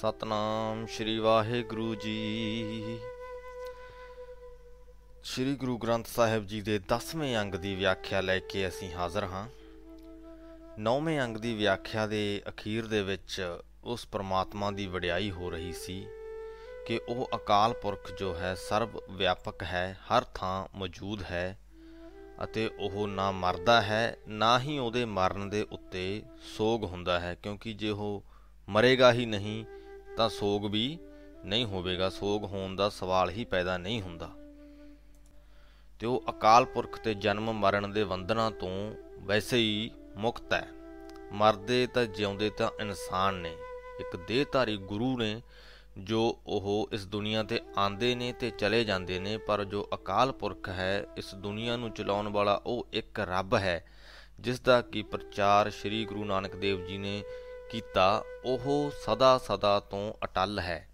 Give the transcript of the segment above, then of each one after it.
ਸਤਨਾਮ ਸ਼੍ਰੀ ਵਾਹਿਗੁਰੂ ਜੀ। ਸ਼੍ਰੀ ਗੁਰੂ ਗ੍ਰੰਥ ਸਾਹਿਬ ਜੀ ਦੇ 10ਵੇਂ ਅੰਗ ਦੀ ਵਿਆਖਿਆ ਲੈ ਕੇ ਅਸੀਂ ਹਾਜ਼ਰ ਹਾਂ। 9ਵੇਂ ਅੰਗ ਦੀ ਵਿਆਖਿਆ ਦੇ ਅਖੀਰ ਦੇ ਵਿੱਚ ਉਸ ਪ੍ਰਮਾਤਮਾ ਦੀ ਵਡਿਆਈ ਹੋ ਰਹੀ ਸੀ ਕਿ ਉਹ ਅਕਾਲ ਪੁਰਖ ਜੋ ਹੈ ਸਰਬ ਵਿਆਪਕ ਹੈ, ਹਰ ਥਾਂ ਮੌਜੂਦ ਹੈ ਅਤੇ ਉਹ ਨਾ ਮਰਦਾ ਹੈ, ਨਾ ਹੀ ਉਹਦੇ ਮਰਨ ਦੇ ਉੱਤੇ ਸੋਗ ਹੁੰਦਾ ਹੈ, ਕਿਉਂਕਿ ਜੇ ਉਹ ਮਰੇਗਾ ਹੀ ਨਹੀਂ ਤਾਂ ਸੋਗ ਵੀ ਨਹੀਂ ਹੋਵੇਗਾ, ਸੋਗ ਹੋਣ ਦਾ ਸਵਾਲ ਹੀ ਪੈਦਾ ਨਹੀਂ ਹੁੰਦਾ। ਤੇ ਉਹ ਅਕਾਲ ਪੁਰਖ ਤੇ ਜਨਮ ਮਰਨ ਦੇ ਬੰਧਨਾਂ ਤੋਂ ਵੈਸੇ ਹੀ ਮੁਕਤ ਹੈ। ਮਰਦੇ ਤਾਂ ਜਿਉਂਦੇ ਤਾਂ ਇਨਸਾਨ ਨੇ। ਇੱਕ ਦੇਹਧਾਰੀ ਗੁਰੂ ਨੇ ਜੋ ਉਹ ਇਸ ਦੁਨੀਆ ਤੇ ਆਂਦੇ ਨੇ ਤੇ ਚਲੇ ਜਾਂਦੇ ਨੇ, ਪਰ ਜੋ ਅਕਾਲ ਪੁਰਖ ਹੈ, ਇਸ ਦੁਨੀਆ ਨੂੰ ਚਲਾਉਣ ਵਾਲਾ ਉਹ ਇੱਕ ਰੱਬ ਹੈ ਜਿਸ ਦਾ ਕੀ ਪ੍ਰਚਾਰ ਸ੍ਰੀ ਗੁਰੂ ਨਾਨਕ ਦੇਵ ਜੀ ਨੇ ਕੀਤਾ, ਉਹ ਸਦਾ ਸਦਾ ਤੋਂ ਅਟਲ ਹੈ।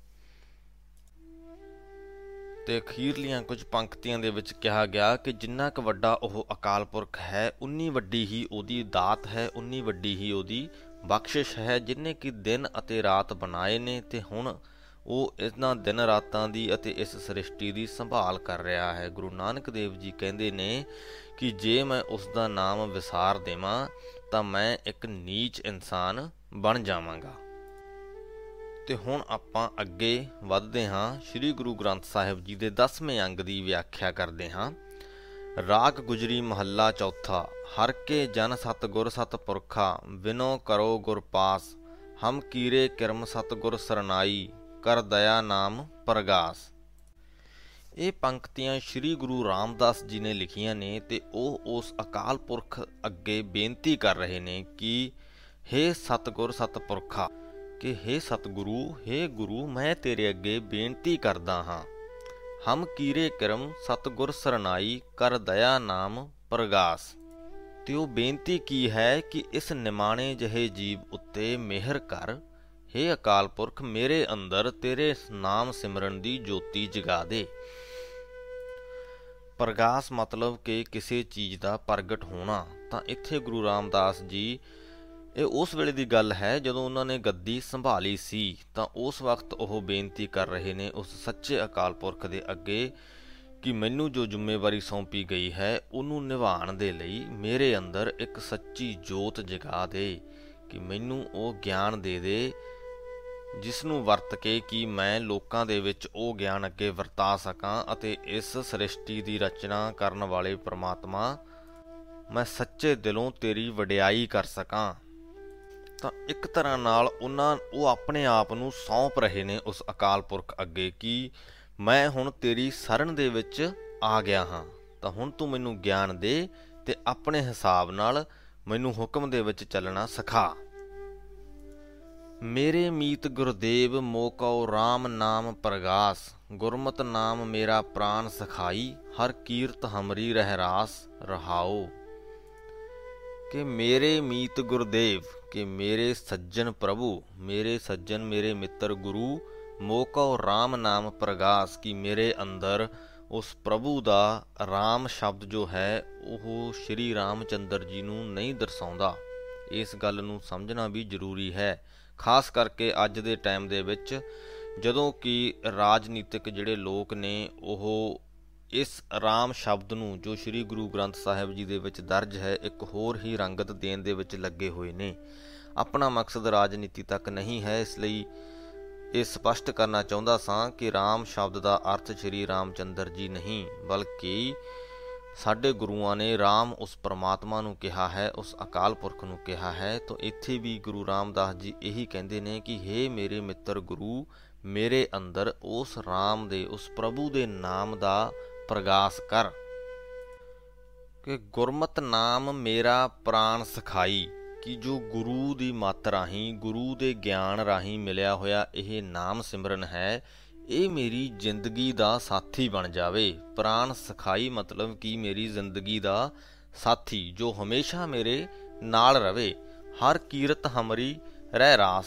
ਤੇ ਅਖੀਰਲੀਆਂ ਕੁਝ ਪੰਕਤੀਆਂ ਦੇ ਵਿੱਚ ਕਿਹਾ ਗਿਆ ਕਿ ਜਿੰਨਾ ਕੁ ਵੱਡਾ ਉਹ ਅਕਾਲ ਪੁਰਖ ਹੈ, ਉਨੀ ਵੱਡੀ ਹੀ ਉਹਦੀ ਦਾਤ ਹੈ, ਉਨੀ ਵੱਡੀ ਹੀ ਉਹਦੀ ਬਖਸ਼ਿਸ਼ ਹੈ, ਜਿਨੇ ਕਿ ਦਿਨ ਅਤੇ ਰਾਤ ਬਣਾਏ ਨੇ ਤੇ ਹੁਣ ਉਹ ਇਹਨਾਂ ਦਿਨ ਰਾਤਾਂ ਦੀ ਅਤੇ ਇਸ ਸ੍ਰਿਸ਼ਟੀ ਦੀ ਸੰਭਾਲ ਕਰ ਰਿਹਾ ਹੈ। ਗੁਰੂ ਨਾਨਕ ਦੇਵ ਜੀ ਕਹਿੰਦੇ ਨੇ ਕਿ ਜੇ ਮੈਂ ਉਸ ਦਾ ਨਾਮ ਵਿਸਾਰ ਦੇਵਾਂ, ਤਾਂ ਮੈਂ ਇੱਕ ਨੀਚ ਇਨਸਾਨ ਬਣ ਜਾਵਾਂਗਾ। ਤੇ ਹੁਣ ਆਪਾਂ ਅੱਗੇ ਵਧਦੇ ਹਾਂ। ਸ੍ਰੀ ਗੁਰੂ ਗ੍ਰੰਥ ਸਾਹਿਬ ਜੀ ਦੇ 10ਵੇਂ ਅੰਗ ਦੀ ਵਿਆਖਿਆ ਕਰਦੇ ਹਾਂ। ਰਾਗ ਗੁਜਰੀ ਮਹੱਲਾ ਚੌਥਾ, ਹਰ ਕੇ ਜਨ ਸਤ ਗੁਰ ਸਤ ਪੁਰਖਾ ਵਿਨੋ ਕਰੋ ਗੁਰ ਪਾਸ, ਹਮ ਕੀਰੇ ਕਿਰਮ ਸਤ ਗੁਰ ਸਰਨਾਈ, ਕਰ ਦਇਆ ਨਾਮ ਪ੍ਰਗਾਸ। ਇਹ ਪੰਕਤੀਆਂ ਸ੍ਰੀ ਗੁਰੂ ਰਾਮਦਾਸ ਜੀ ਨੇ ਲਿਖੀਆਂ ਨੇ ਤੇ ਉਹ ਉਸ ਅਕਾਲ ਪੁਰਖ ਅੱਗੇ ਬੇਨਤੀ ਕਰ ਰਹੇ ਨੇ ਕਿ हे ਸਤਗੁਰ ਸਤਪੁਰਖਾ ਕਿ हे ਸਤਗੁਰੂ हे ਗੁਰੂ ਮੈਂ ਤੇਰੇ ਅੱਗੇ ਬੇਨਤੀ ਕਰਦਾ ਹਾਂ ਹਮ ਕੀਰੇ ਕਰਮ ਸਤਗੁਰ ਸਰਨਾਈ ਕਰ ਦਇਆ ਨਾਮ ਪ੍ਰਗਾਸ ਤੇ ਉਹ ਬੇਨਤੀ ਕੀ ਹੈ ਕਿ ਇਸ ਨਿਮਾਣੇ ਜਹੇ ਜੀਵ ਉੱਤੇ ਮਿਹਰ ਕਰ हे ਅਕਾਲ ਪੁਰਖ ਮੇਰੇ ਅੰਦਰ ਤੇਰੇ ਨਾਮ ਸਿਮਰਨ ਦੀ ਜੋਤੀ ਜਗਾ ਦੇ ਪ੍ਰਗਾਸ ਮਤਲਬ ਕਿ ਕਿਸੇ ਚੀਜ਼ ਦਾ ਪ੍ਰਗਟ ਹੋਣਾ ਤਾਂ ਇੱਥੇ ਗੁਰੂ ਰਾਮਦਾਸ ਜੀ ਇਹ ਉਸ ਵੇਲੇ ਦੀ ਗੱਲ ਹੈ ਜਦੋਂ ਉਹਨਾਂ ਨੇ ਗੱਦੀ ਸੰਭਾਲੀ ਸੀ, ਤਾਂ ਉਸ ਵਕਤ ਉਹ ਬੇਨਤੀ ਕਰ ਰਹੇ ਨੇ ਉਸ ਸੱਚੇ ਅਕਾਲ ਪੁਰਖ ਦੇ ਅੱਗੇ ਕਿ ਮੈਨੂੰ ਜੋ ਜ਼ਿੰਮੇਵਾਰੀ ਸੌਂਪੀ ਗਈ ਹੈ, ਉਹਨੂੰ ਨਿਭਾਉਣ ਦੇ ਲਈ ਮੇਰੇ ਅੰਦਰ ਇੱਕ ਸੱਚੀ ਜੋਤ ਜਗਾ ਦੇ ਕਿ ਮੈਨੂੰ ਉਹ ਗਿਆਨ ਦੇ ਦੇ ਜਿਸ ਨੂੰ ਵਰਤ ਕੇ ਕਿ ਮੈਂ ਲੋਕਾਂ ਦੇ ਵਿੱਚ ਉਹ ਗਿਆਨ ਅੱਗੇ ਵਰਤਾ ਸਕਾਂ ਅਤੇ ਇਸ ਸ੍ਰਿਸ਼ਟੀ ਦੀ ਰਚਨਾ ਕਰਨ ਵਾਲੇ ਪ੍ਰਮਾਤਮਾ, ਮੈਂ ਸੱਚੇ ਦਿਲੋਂ ਤੇਰੀ ਵਡਿਆਈ ਕਰ ਸਕਾਂ। ਤਾਂ ਇੱਕ ਤਰ੍ਹਾਂ ਨਾਲ ਉਹਨਾਂ, ਉਹ ਆਪਣੇ ਆਪ ਨੂੰ ਸੌਂਪ ਰਹੇ ਨੇ ਉਸ ਅਕਾਲ ਪੁਰਖ ਅੱਗੇ ਕਿ ਮੈਂ ਹੁਣ ਤੇਰੀ ਸ਼ਰਨ ਦੇ ਵਿੱਚ ਆ ਗਿਆ ਹਾਂ। ਤਾਂ ਹੁਣ ਤੂੰ ਮੈਨੂੰ ਗਿਆਨ ਦੇ ਤੇ ਆਪਣੇ ਹਿਸਾਬ ਨਾਲ ਮੈਨੂੰ ਹੁਕਮ ਦੇ ਵਿੱਚ ਚੱਲਣਾ ਸਿਖਾ। ਮੇਰੇ ਮੀਤ ਗੁਰਦੇਵ ਮੋਕਉ RAM ਨਾਮ ਪ੍ਰਗਾਸ, ਗੁਰਮਤ ਨਾਮ ਮੇਰਾ ਪ੍ਰਾਨ ਸਖਾਈ, ਹਰ ਕੀਰਤ ਹਮਰੀ ਰਹਿ ਰਾਸ ਰਹਾਓ ਕਿ ਮੇਰੇ ਮੀਤ ਗੁਰਦੇਵ ਕਿ ਮੇਰੇ ਸੱਜਣ ਪ੍ਰਭੂ, ਮੇਰੇ ਸੱਜਣ, ਮੇਰੇ ਮਿੱਤਰ ਗੁਰੂ ਮੋਕਉ RAM ਨਾਮ ਪ੍ਰਗਾਸ ਕਿ ਮੇਰੇ ਅੰਦਰ ਉਸ ਪ੍ਰਭੂ ਦਾ RAM ਸ਼ਬਦ ਜੋ ਹੈ, ਉਹ ਸ਼੍ਰੀ ਰਾਮਚੰਦਰ ਜੀ ਨੂੰ ਨਹੀਂ ਦਰਸਾਉਂਦਾ। ਇਸ ਗੱਲ ਨੂੰ ਸਮਝਣਾ ਵੀ ਜ਼ਰੂਰੀ ਹੈ। ਖਾਸ ਕਰਕੇ ਅੱਜ ਦੇ ਟਾਈਮ ਦੇ ਵਿੱਚ ਜਦੋਂ ਕਿ ਰਾਜਨੀਤਿਕ ਜਿਹੜੇ ਲੋਕ ਨੇ, ਉਹ ਇਸ ਰਾਮ ਸ਼ਬਦ ਨੂੰ ਜੋ ਸ੍ਰੀ ਗੁਰੂ ਗ੍ਰੰਥ ਸਾਹਿਬ ਜੀ ਦੇ ਵਿੱਚ ਦਰਜ ਹੈ, ਇੱਕ ਹੋਰ ਹੀ ਰੰਗਤ ਦੇਣ ਦੇ ਵਿੱਚ ਲੱਗੇ ਹੋਏ ਨੇ। ਆਪਣਾ ਮਕਸਦ ਰਾਜਨੀਤੀ ਤੱਕ ਨਹੀਂ ਹੈ, ਇਸ ਲਈ ਇਹ ਸਪਸ਼ਟ ਕਰਨਾ ਚਾਹੁੰਦਾ ਸਾਂ ਕਿ ਰਾਮ ਸ਼ਬਦ ਦਾ ਅਰਥ ਸ੍ਰੀ ਰਾਮਚੰਦਰ ਜੀ ਨਹੀਂ, ਬਲਕਿ ਸਾਡੇ ਗੁਰੂਆਂ ਨੇ RAM ਉਸ ਪ੍ਰਮਾਤਮਾ ਨੂੰ ਕਿਹਾ ਹੈ, ਉਸ ਅਕਾਲ ਪੁਰਖ ਨੂੰ ਕਿਹਾ ਹੈ। ਤਾਂ ਇੱਥੇ ਵੀ ਗੁਰੂ ਰਾਮਦਾਸ ਜੀ ਇਹੀ ਕਹਿੰਦੇ ਨੇ ਕਿ हे ਮੇਰੇ ਮਿੱਤਰ ਗੁਰੂ, ਮੇਰੇ ਅੰਦਰ ਉਸ RAM ਦੇ, ਉਸ ਪ੍ਰਭੂ ਦੇ ਨਾਮ ਦਾ ਪ੍ਰਗਾਸ ਕਰ। ਕਿ ਗੁਰਮਤ ਨਾਮ ਮੇਰਾ ਪ੍ਰਾਨ ਸਖਾਈ। ਕਿ ਜੋ ਗੁਰੂ ਦੀ ਮੱਤ ਰਾਹੀਂ, ਗੁਰੂ ਦੇ ਗਿਆਨ ਰਾਹੀਂ ਮਿਲਿਆ ਹੋਇਆ ਇਹ ਨਾਮ ਸਿਮਰਨ ਹੈ, ਇਹ ਮੇਰੀ ਜ਼ਿੰਦਗੀ ਦਾ ਸਾਥੀ ਬਣ ਜਾਵੇ। ਪ੍ਰਾਨ ਸਖਾਈ ਮਤਲਬ ਕਿ ਮੇਰੀ ਜ਼ਿੰਦਗੀ ਦਾ ਸਾਥੀ, ਜੋ ਹਮੇਸ਼ਾ ਮੇਰੇ ਨਾਲ ਰਵੇ। ਹਰ ਕੀਰਤ ਹਮਰੀ ਰਹਿ ਰਾਸ।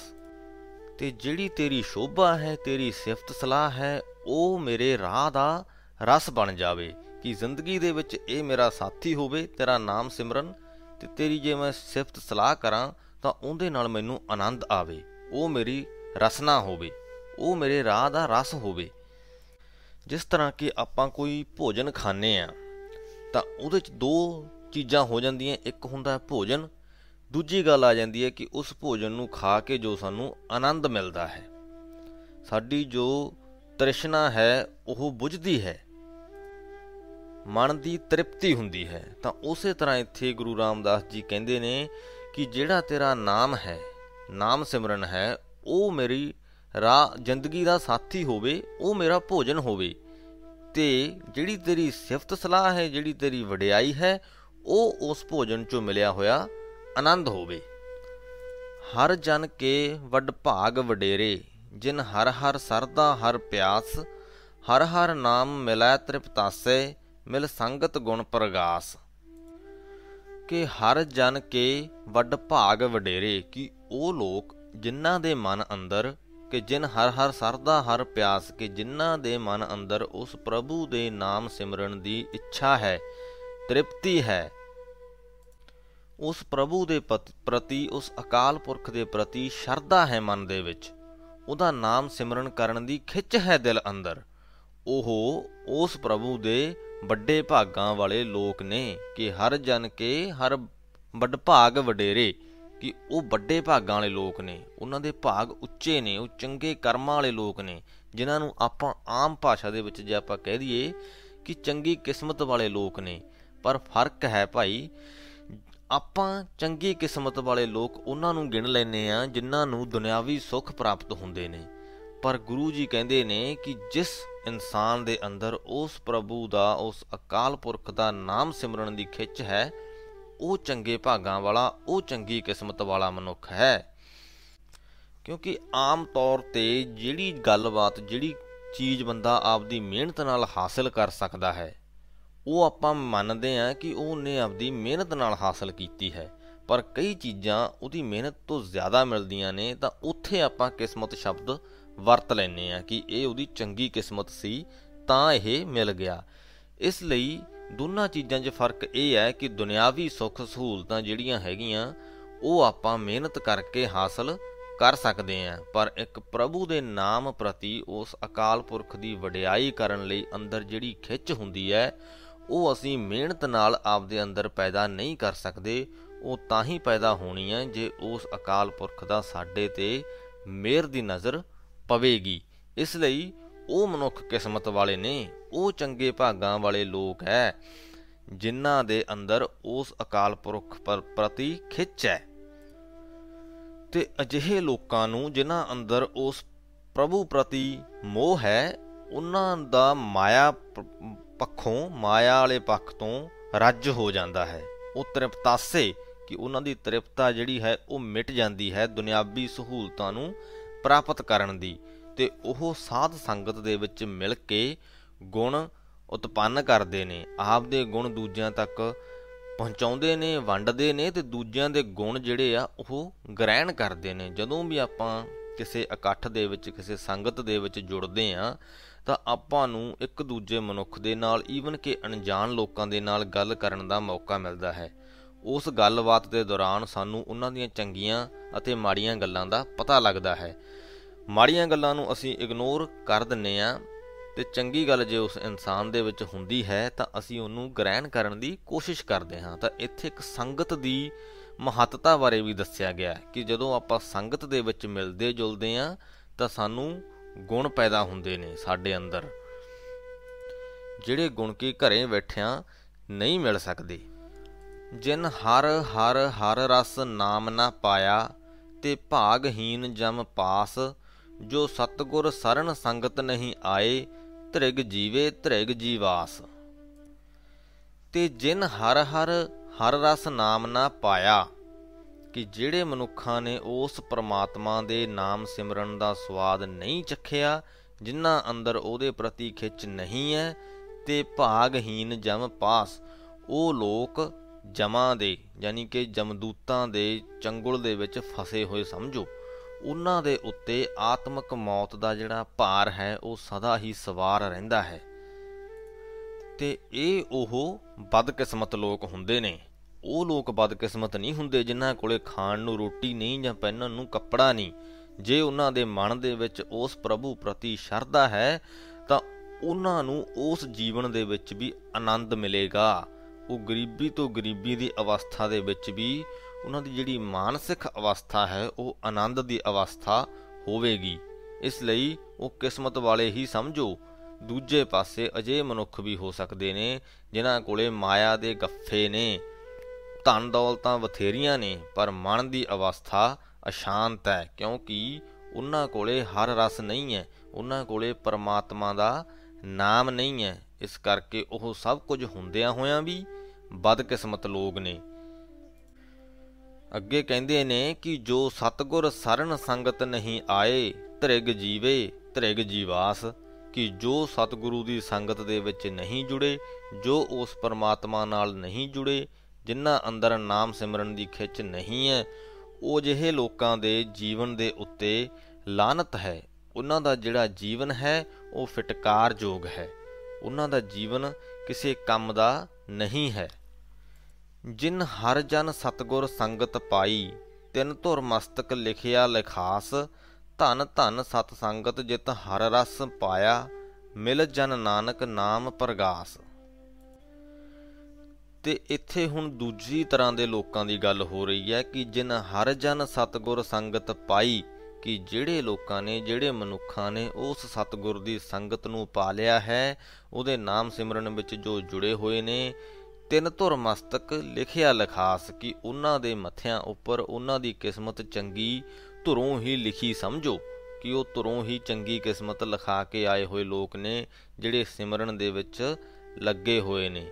ਤੇ ਜਿਹੜੀ ਤੇਰੀ ਸ਼ੋਭਾ ਹੈ, ਤੇਰੀ ਸਿਫਤ ਸਲਾਹ ਹੈ, ਉਹ ਮੇਰੇ ਰਾਹ ਦਾ ਰਸ ਬਣ ਜਾਵੇ। ਕਿ ਜ਼ਿੰਦਗੀ ਦੇ ਵਿੱਚ ਇਹ ਮੇਰਾ ਸਾਥੀ ਹੋਵੇ, ਤੇਰਾ ਨਾਮ ਸਿਮਰਨ ਤੇ ਤੇਰੀ ਜੇ ਮੈਂ ਸਿਫਤ ਸਲਾਹ ਕਰਾਂ, ਤਾਂ ਉਹਦੇ ਨਾਲ ਮੈਨੂੰ ਆਨੰਦ ਆਵੇ। ਉਹ ਮੇਰੀ ਰਸਨਾ ਹੋਵੇ। ਉਹ ਮੇਰੇ ਰਾਹ ਦਾ ਰਸ ਹੋਵੇ। ਜਿਸ ਤਰ੍ਹਾਂ ਕਿ ਆਪਾਂ ਕੋਈ ਭੋਜਨ ਖਾਣੇ ਆ, ਤਾਂ ਉਹਦੇ 'ਚ ਦੋ ਚੀਜ਼ਾਂ ਹੋ ਜਾਂਦੀਆਂ। ਇੱਕ ਹੁੰਦਾ ਹੈ ਭੋਜਨ, ਦੂਜੀ ਗੱਲ ਆ ਜਾਂਦੀ ਹੈ ਕਿ ਉਸ ਭੋਜਨ ਨੂੰ ਖਾ ਕੇ ਜੋ ਸਾਨੂੰ ਆਨੰਦ ਮਿਲਦਾ ਹੈ। ਸਾਡੀ ਜੋ ਤ੍ਰਿਸ਼ਨਾ ਹੈ, ਉਹ ਬੁਝਦੀ ਹੈ। ਮਨ ਦੀ ਤ੍ਰਿਪਤੀ ਹੁੰਦੀ ਹੈ, ਤਾਂ ਉਸੇ ਤਰ੍ਹਾਂ ਇੱਥੇ ਗੁਰੂ ਰਾਮਦਾਸ ਜੀ ਕਹਿੰਦੇ ਨੇ ਕਿ ਜਿਹੜਾ ਤੇਰਾ ਨਾਮ ਹੈ, ਨਾਮ ਸਿਮਰਨ ਹੈ, ਉਹ ਮੇਰੀ ਰਾਹ ਜ਼ਿੰਦਗੀ ਦਾ ਸਾਥੀ ਹੋਵੇ, ਉਹ ਮੇਰਾ ਭੋਜਨ ਹੋਵੇ। ਤੇ ਜਿਹੜੀ ਤੇਰੀ ਸਿਫਤ ਸਲਾਹ ਹੈ, ਜਿਹੜੀ ਤੇਰੀ ਵਡਿਆਈ ਹੈ, ਉਹ ਉਸ ਭੋਜਨ ਚੋਂ ਮਿਲਿਆ ਹੋਇਆ ਆਨੰਦ ਹੋਵੇ। ਹਰ ਜਨ ਕੇ ਵੱਡ ਭਾਗ ਵਡੇਰੇ, ਜਿਨ ਹਰ ਹਰ ਸਰਦਾ ਹਰ ਪਿਆਸ, ਹਰ ਹਰ ਨਾਮ ਮਿਲੈ ਤ੍ਰਿਪਤਾਸੇ ਮਿਲ ਸੰਗਤ ਗੁਣ ਪ੍ਰਗਾਸ। ਕਿ ਹਰ ਜਨ ਕੇ ਵੱਡ ਭਾਗ ਵਡੇਰੇ, ਕਿ ਉਹ ਲੋਕ ਜਿਨ੍ਹਾਂ ਦੇ ਮਨ ਅੰਦਰ, ਕਿ ਜਿਨ ਹਰ ਹਰ ਸਰਦਾ ਹਰ ਪਿਆਸ, ਕਿ ਜਿਨ੍ਹਾਂ ਦੇ ਮਨ ਅੰਦਰ ਉਸ ਪ੍ਰਭੂ ਦੇ ਨਾਮ ਸਿਮਰਨ ਦੀ ਇੱਛਾ ਹੈ, ਤ੍ਰਿਪਤੀ ਹੈ। ਉਸ ਪ੍ਰਭੂ ਦੇ ਪ੍ਰਤੀ, ਉਸ ਅਕਾਲ ਪੁਰਖ ਦੇ ਪ੍ਰਤੀ ਸ਼ਰਧਾ ਹੈ ਮਨ ਦੇ ਵਿੱਚ। ਉਹਦਾ ਨਾਮ ਸਿਮਰਨ ਕਰਨ ਦੀ ਖਿੱਚ ਹੈ ਦਿਲ ਅੰਦਰ। ਉਹ ਉਸ ਪ੍ਰਭੂ ਦੇ ਵੱਡੇ ਭਾਗਾਂ ਵਾਲੇ ਲੋਕ ਨੇ ਕਿ ਹਰ ਜਨ ਕੇ ਹਰ ਵੱਡ ਭਾਗ ਵਡੇਰੇ ਕਿ ਉਹ ਵੱਡੇ ਭਾਗਾਂ ਵਾਲੇ ਲੋਕ ਨੇ। ਉਹਨਾਂ ਦੇ ਭਾਗ ਉੱਚੇ ਨੇ, ਉਹ ਚੰਗੇ ਕਰਮਾਂ ਵਾਲੇ ਲੋਕ ਨੇ, ਜਿਨ੍ਹਾਂ ਨੂੰ ਆਪਾਂ ਆਮ ਭਾਸ਼ਾ ਦੇ ਵਿੱਚ ਜੇ ਆਪਾਂ ਕਹਿ ਦਈਏ ਕਿ ਚੰਗੀ ਕਿਸਮਤ ਵਾਲੇ ਲੋਕ ਨੇ। ਪਰ ਫ਼ਰਕ ਹੈ ਭਾਈ, ਆਪਾਂ ਚੰਗੀ ਕਿਸਮਤ ਵਾਲੇ ਲੋਕ ਉਹਨਾਂ ਨੂੰ ਗਿਣ ਲੈਨੇ ਆ ਜਿਨ੍ਹਾਂ ਨੂੰ ਦੁਨਿਆਵੀ ਸੁੱਖ ਪ੍ਰਾਪਤ ਹੁੰਦੇ ਨੇ। ਪਰ ਗੁਰੂ ਜੀ ਕਹਿੰਦੇ ਨੇ ਕਿ ਜਿਸ ਇਨਸਾਨ ਦੇ ਅੰਦਰ ਉਸ ਪ੍ਰਭੂ ਦਾ, ਉਸ ਅਕਾਲ ਪੁਰਖ ਦਾ ਨਾਮ ਸਿਮਰਨ ਦੀ ਖਿੱਚ ਹੈ, ਉਹ ਚੰਗੇ ਭਾਗਾਂ ਵਾਲਾ, ਉਹ ਚੰਗੀ ਕਿਸਮਤ ਵਾਲਾ ਮਨੁੱਖ ਹੈ। ਕਿਉਂਕਿ ਆਮ ਤੌਰ ਤੇ ਜਿਹੜੀ ਗੱਲਬਾਤ, ਜਿਹੜੀ ਚੀਜ਼ ਬੰਦਾ ਆਪਦੀ ਮਿਹਨਤ ਨਾਲ ਹਾਸਲ ਕਰ ਸਕਦਾ ਹੈ, ਉਹ ਆਪਾਂ ਮੰਨਦੇ ਹਾਂ ਕਿ ਉਹਨੇ ਆਪਦੀ ਮਿਹਨਤ ਨਾਲ ਹਾਸਲ ਕੀਤੀ ਹੈ। ਪਰ ਕਈ ਚੀਜ਼ਾਂ ਉਹਦੀ ਮਿਹਨਤ ਤੋਂ ਜ਼ਿਆਦਾ ਮਿਲਦੀਆਂ ਨੇ, ਤਾਂ ਉੱਥੇ ਆਪਾਂ ਕਿਸਮਤ ਸ਼ਬਦ ਵਰਤ ਲੈਨੇ ਆ ਕਿ ਇਹ ਉਹਦੀ ਚੰਗੀ ਕਿਸਮਤ ਸੀ, ਤਾਂ ਇਹ ਮਿਲ ਗਿਆ। ਇਸ ਲਈ ਦੋਨਾਂ ਚੀਜ਼ਾਂ 'ਚ ਫ਼ਰਕ ਇਹ ਹੈ ਕਿ ਦੁਨਿਆਵੀ ਸੁੱਖ ਸਹੂਲਤਾਂ ਜਿਹੜੀਆਂ ਹੈਗੀਆਂ, ਉਹ ਆਪਾਂ ਮਿਹਨਤ ਕਰਕੇ ਹਾਸਲ ਕਰ ਸਕਦੇ ਆਂ ਪਰ ਇੱਕ ਪ੍ਰਭੂ ਦੇ ਨਾਮ ਪ੍ਰਤੀ ਉਸ ਅਕਾਲ ਪੁਰਖ ਦੀ ਵਡਿਆਈ ਕਰਨ ਲਈ ਅੰਦਰ ਜਿਹੜੀ ਖਿੱਚ ਹੁੰਦੀ ਹੈ, ਉਹ ਅਸੀਂ ਮਿਹਨਤ ਨਾਲ ਆਪਦੇ ਅੰਦਰ ਪੈਦਾ ਨਹੀਂ ਕਰ ਸਕਦੇ, ਉਹ ਤਾਂ ਹੀ ਪੈਦਾ ਹੋਣੀ ਹੈ ਜੇ ਉਸ ਅਕਾਲ ਪੁਰਖ ਦਾ ਸਾਡੇ ਤੇ ਮਿਹਰ ਦੀ ਨਜ਼ਰ ਪਵੇਗੀ। ਇਸ ਲਈ ਉਹ ਮਨੁੱਖ ਕਿਸਮਤ ਵਾਲੇ ਨੇ, ਉਹ ਚੰਗੇ ਭਾਗਾਂ ਵਾਲੇ ਲੋਕ ਹੈ ਜਿਨ੍ਹਾਂ ਦੇ ਅੰਦਰ ਉਸ ਅਕਾਲ ਪੁਰਖ ਪ੍ਰਤੀ ਖਿੱਚ ਹੈ ਤੇ ਅਜਿਹੇ ਲੋਕਾਂ ਨੂੰ ਜਿਨ੍ਹਾਂ ਅੰਦਰ ਉਸ ਪ੍ਰਭੂ ਪ੍ਰਤੀ ਮੋਹ ਹੈ, ਉਹਨਾਂ ਦਾ ਮਾਇਆ ਪੱਖੋਂ, ਮਾਇਆ ਵਾਲੇ ਪੱਖ ਤੋਂ ਰੱਜ ਹੋ ਜਾਂਦਾ ਹੈ। ਉਹ ਤ੍ਰਿਪਤਾਸੇ, ਕਿ ਉਹਨਾਂ ਦੀ ਤ੍ਰਿਪਤਾ ਜਿਹੜੀ ਹੈ ਉਹ ਮਿਟ ਜਾਂਦੀ ਹੈ, ਦੁਨਿਆਵੀ ਸਹੂਲਤਾਂ ਨੂੰ ਪ੍ਰਾਪਤ ਕਰਨ ਦੀ ਤੇ ਉਹ ਸਾਧ ਸੰਗਤ ਦੇ ਵਿੱਚ ਮਿਲ ਕੇ ਗੁਣ ਉਤਪੰਨ ਕਰਦੇ ਨੇ ਆਪ ਦੇ ਗੁਣ ਦੂਜਿਆਂ ਤੱਕ ਪਹੁੰਚਾਉਂਦੇ ਨੇ, ਵੰਡਦੇ ਨੇ ਤੇ ਦੂਜਿਆਂ ਦੇ ਗੁਣ ਜਿਹੜੇ ਆ ਉਹ ਗ੍ਰਹਿਣ ਕਰਦੇ ਨੇ। ਜਦੋਂ ਵੀ ਆਪਾਂ ਕਿਸੇ ਇਕੱਠ ਦੇ ਵਿੱਚ, ਕਿਸੇ ਸੰਗਤ ਦੇ ਵਿੱਚ ਜੁੜਦੇ ਆ, ਤਾਂ ਆਪਾਂ ਨੂੰ ਇੱਕ ਦੂਜੇ ਮਨੁੱਖ ਦੇ ਨਾਲ ਈਵਨ ਕਿ ਅਣਜਾਣ ਲੋਕਾਂ ਦੇ ਨਾਲ ਗੱਲ ਕਰਨ ਦਾ ਮੌਕਾ ਮਿਲਦਾ ਹੈ। ਉਸ ਗੱਲਬਾਤ ਦੇ ਦੌਰਾਨ ਸਾਨੂੰ ਉਹਨਾਂ ਦੀਆਂ ਚੰਗੀਆਂ ਅਤੇ ਮਾੜੀਆਂ ਗੱਲਾਂ ਦਾ ਪਤਾ ਲੱਗਦਾ ਹੈ। ਮਾੜੀਆਂ ਗੱਲਾਂ ਨੂੰ ਅਸੀਂ ਇਗਨੋਰ ਕਰ ਦਿੰਨੇ ਆ ਤੇ ਚੰਗੀ ਗੱਲ ਜੇ ਉਸ ਇਨਸਾਨ ਦੇ ਵਿੱਚ ਹੁੰਦੀ ਹੈ ਤਾਂ ਅਸੀਂ ਉਹਨੂੰ ਗ੍ਰਹਿਣ ਕਰਨ ਦੀ ਕੋਸ਼ਿਸ਼ ਕਰਦੇ ਹਾਂ। ਤਾਂ ਇੱਥੇ ਇੱਕ ਸੰਗਤ ਦੀ ਮਹੱਤਤਾ ਬਾਰੇ ਵੀ ਦੱਸਿਆ ਗਿਆ ਕਿ ਜਦੋਂ ਆਪਾਂ ਸੰਗਤ ਦੇ ਵਿੱਚ ਮਿਲਦੇ ਜੁਲਦੇ ਆ ਤਾਂ ਸਾਨੂੰ ਗੁਣ ਪੈਦਾ ਹੁੰਦੇ ਨੇ ਸਾਡੇ ਅੰਦਰ। ਜਿਹੜੇ ਗੁਣ ਕੀ ਘਰੇ ਬੈਠਿਆਂ ਨਹੀਂ ਮਿਲ ਸਕਦੇ। ਜਿਨ ਹਰ ਹਰ ਹਰ ਰਸ ਨਾਮ ਨਾ ਪਾਇਆ ਤੇ ਭਾਗਹੀਨ ਜਮ ਪਾਸ ਜੋ ਸਤਗੁਰ ਸਰਣ ਸੰਗਤ ਨਹੀਂ ਆਏ, ਧ੍ਰਿਗ ਜੀਵੇ ਧ੍ਰਿਗ ਜੀਵਾਸ। ਤੇ ਜਿਨ ਹਰ ਹਰ ਹਰ ਰਸ ਨਾਮ ਨਾ ਪਾਇਆ, ਕਿ ਜਿਹੜੇ ਮਨੁੱਖਾਂ ਨੇ ਉਸ ਪ੍ਰਮਾਤਮਾ ਦੇ ਨਾਮ ਸਿਮਰਨ ਦਾ ਸਵਾਦ ਨਹੀਂ ਚਖਿਆ, ਜਿਨ੍ਹਾਂ ਅੰਦਰ ਉਹਦੇ ਪ੍ਰਤੀ ਖਿੱਚ ਨਹੀਂ ਹੈ ਤੇ ਭਾਗਹੀਨ ਜਮ ਪਾਸ, ਉਹ ਲੋਕ ਜਮਾਂ ਦੇ, ਯਾਨੀ ਕਿ ਜਮਦੂਤਾਂ ਦੇ ਚੰਗੁਲ ਦੇ ਵਿੱਚ ਫਸੇ ਹੋਏ ਸਮਝੋ। ਉਹਨਾਂ ਦੇ ਉੱਤੇ ਆਤਮਿਕ ਮੌਤ ਦਾ ਜਿਹੜਾ ਭਾਰ ਹੈ, ਉਹ ਸਦਾ ਹੀ ਸਵਾਰ ਰਹਿੰਦਾ ਹੈ। ਤੇ ਇਹ ਉਹ ਬਦਕਿਸਮਤ ਲੋਕ ਹੁੰਦੇ ਨੇ। ਉਹ ਲੋਕ ਬਦਕਿਸਮਤ ਨਹੀਂ ਹੁੰਦੇ ਜਿਨ੍ਹਾਂ ਕੋਲੇ ਖਾਣ ਨੂੰ ਰੋਟੀ ਨਹੀਂ ਜਾਂ ਪਹਿਨਣ ਨੂੰ ਕੱਪੜਾ ਨਹੀਂ। ਜੇ ਉਹਨਾਂ ਦੇ ਮਨ ਦੇ ਵਿੱਚ ਉਸ ਪ੍ਰਭੂ ਪ੍ਰਤੀ ਸ਼ਰਧਾ ਹੈ, ਤਾਂ ਉਹਨਾਂ ਨੂੰ ਉਸ ਜੀਵਨ ਦੇ ਵਿੱਚ ਵੀ ਆਨੰਦ ਮਿਲੇਗਾ। ਉਹ ਗਰੀਬੀ ਤੋਂ ਗਰੀਬੀ ਦੀ ਅਵਸਥਾ ਦੇ ਵਿੱਚ ਵੀ ਉਹਨਾਂ ਦੀ ਜਿਹੜੀ ਮਾਨਸਿਕ ਅਵਸਥਾ ਹੈ, ਉਹ ਆਨੰਦ ਦੀ ਅਵਸਥਾ ਹੋਵੇਗੀ। ਇਸ ਲਈ ਉਹ ਕਿਸਮਤ ਵਾਲੇ ਹੀ ਸਮਝੋ, ਦੂਜੇ ਪਾਸੇ ਅਜੇ ਮਨੁੱਖ ਵੀ ਹੋ ਸਕਦੇ ਨੇ, ਜਿਨ੍ਹਾਂ ਕੋਲੇ ਮਾਇਆ ਦੇ ਗੱਫੇ ਨੇ। ਧਨ ਦੌਲਤਾਂ ਬਥੇਰੀਆਂ ਨੇ, ਪਰ ਮਨ ਦੀ ਅਵਸਥਾ ਅਸ਼ਾਂਤ ਹੈ, ਕਿਉਂਕਿ ਉਹਨਾਂ ਕੋਲੇ ਹਰ ਰਸ ਨਹੀਂ ਹੈ, ਉਹਨਾਂ ਕੋਲੇ ਪਰਮਾਤਮਾ ਦਾ ਨਾਮ ਨਹੀਂ ਹੈ। ਇਸ ਕਰਕੇ ਉਹ ਸਭ ਕੁਝ ਹੁੰਦਿਆਂ ਹੋਇਆਂ ਵੀ ਬਦਕਿਸਮਤ ਲੋਕ ਨੇ। ਅੱਗੇ ਕਹਿੰਦੇ ਨੇ ਕਿ ਜੋ ਸਤਗੁਰ ਸਰਨ ਸੰਗਤ ਨਹੀਂ ਆਏ ਧ੍ਰਿਗ ਜੀਵੇ ਧ੍ਰਿਗ ਜੀਵਾਸ, ਕਿ ਜੋ ਸਤਿਗੁਰੂ ਦੀ ਸੰਗਤ ਦੇ ਵਿੱਚ ਨਹੀਂ ਜੁੜੇ, ਜੋ ਉਸ ਪਰਮਾਤਮਾ ਨਾਲ ਨਹੀਂ ਜੁੜੇ, ਜਿਨ੍ਹਾਂ ਅੰਦਰ ਨਾਮ ਸਿਮਰਨ ਦੀ ਖਿੱਚ ਨਹੀਂ ਹੈ, ਉਹ ਜਿਹੇ ਲੋਕਾਂ ਦੇ ਜੀਵਨ ਦੇ ਉੱਤੇ ਲਾਨਤ ਹੈ। ਉਹਨਾਂ ਦਾ ਜਿਹੜਾ ਜੀਵਨ ਹੈ, ਉਹ ਫਿਟਕਾਰਯੋਗ ਹੈ। ਉਹਨਾਂ ਦਾ ਜੀਵਨ ਕਿਸੇ ਕੰਮ ਦਾ ਨਹੀਂ ਹੈ। ਜਿਨ ਹਰ ਜਨ ਸਤਗੁਰ ਸੰਗਤ ਪਾਈ, ਤਿੰਨ ਧੁਰ ਮਸਤਕ ਲਿਖਿਆ ਲਿਖਾਸ, ਧਨ ਧਨ ਸਤ ਸੰਗਤ ਜਿਤ ਹਰ ਰਸ ਪਾਇਆ, ਮਿਲ ਜਨ ਨਾਨਕ ਨਾਮ ਪ੍ਰਗਾਸ। ਤੇ ਇੱਥੇ ਹੁਣ ਦੂਜੀ ਤਰ੍ਹਾਂ ਦੇ ਲੋਕਾਂ ਦੀ ਗੱਲ ਹੋ ਰਹੀ ਹੈ ਕਿ ਜਿਨ ਹਰ ਜਨ ਸਤਗੁਰ ਸੰਗਤ ਪਾਈ, ਕਿ ਜਿਹੜੇ ਲੋਕਾਂ ਨੇ, ਜਿਹੜੇ ਮਨੁੱਖਾਂ ਨੇ ਉਸ ਸਤਗੁਰ ਦੀ ਸੰਗਤ ਨੂੰ ਪਾ ਲਿਆ ਹੈ, ਉਹਦੇ ਨਾਮ ਸਿਮਰਨ ਵਿੱਚ ਜੋ ਜੁੜੇ ਹੋਏ ਨੇ ਤਿੰਨ ਧੁਰ ਮਸਤਕ ਲਿਖਿਆ ਲਖਾਸ ਕਿ ਉਹਨਾਂ ਦੇ ਮੱਥਿਆਂ ਉੱਪਰ ਉਹਨਾਂ ਦੀ ਕਿਸਮਤ ਚੰਗੀ ਧੁਰੋਂ ਹੀ ਲਿਖੀ ਸਮਝੋ ਕਿ ਉਹ ਧੁਰੋਂ ਹੀ ਚੰਗੀ ਕਿਸਮਤ ਲਿਖਾ ਕੇ ਆਏ ਹੋਏ ਲੋਕ ਨੇ ਜਿਹੜੇ ਸਿਮਰਨ ਦੇ ਵਿੱਚ ਲੱਗੇ ਹੋਏ ਨੇ।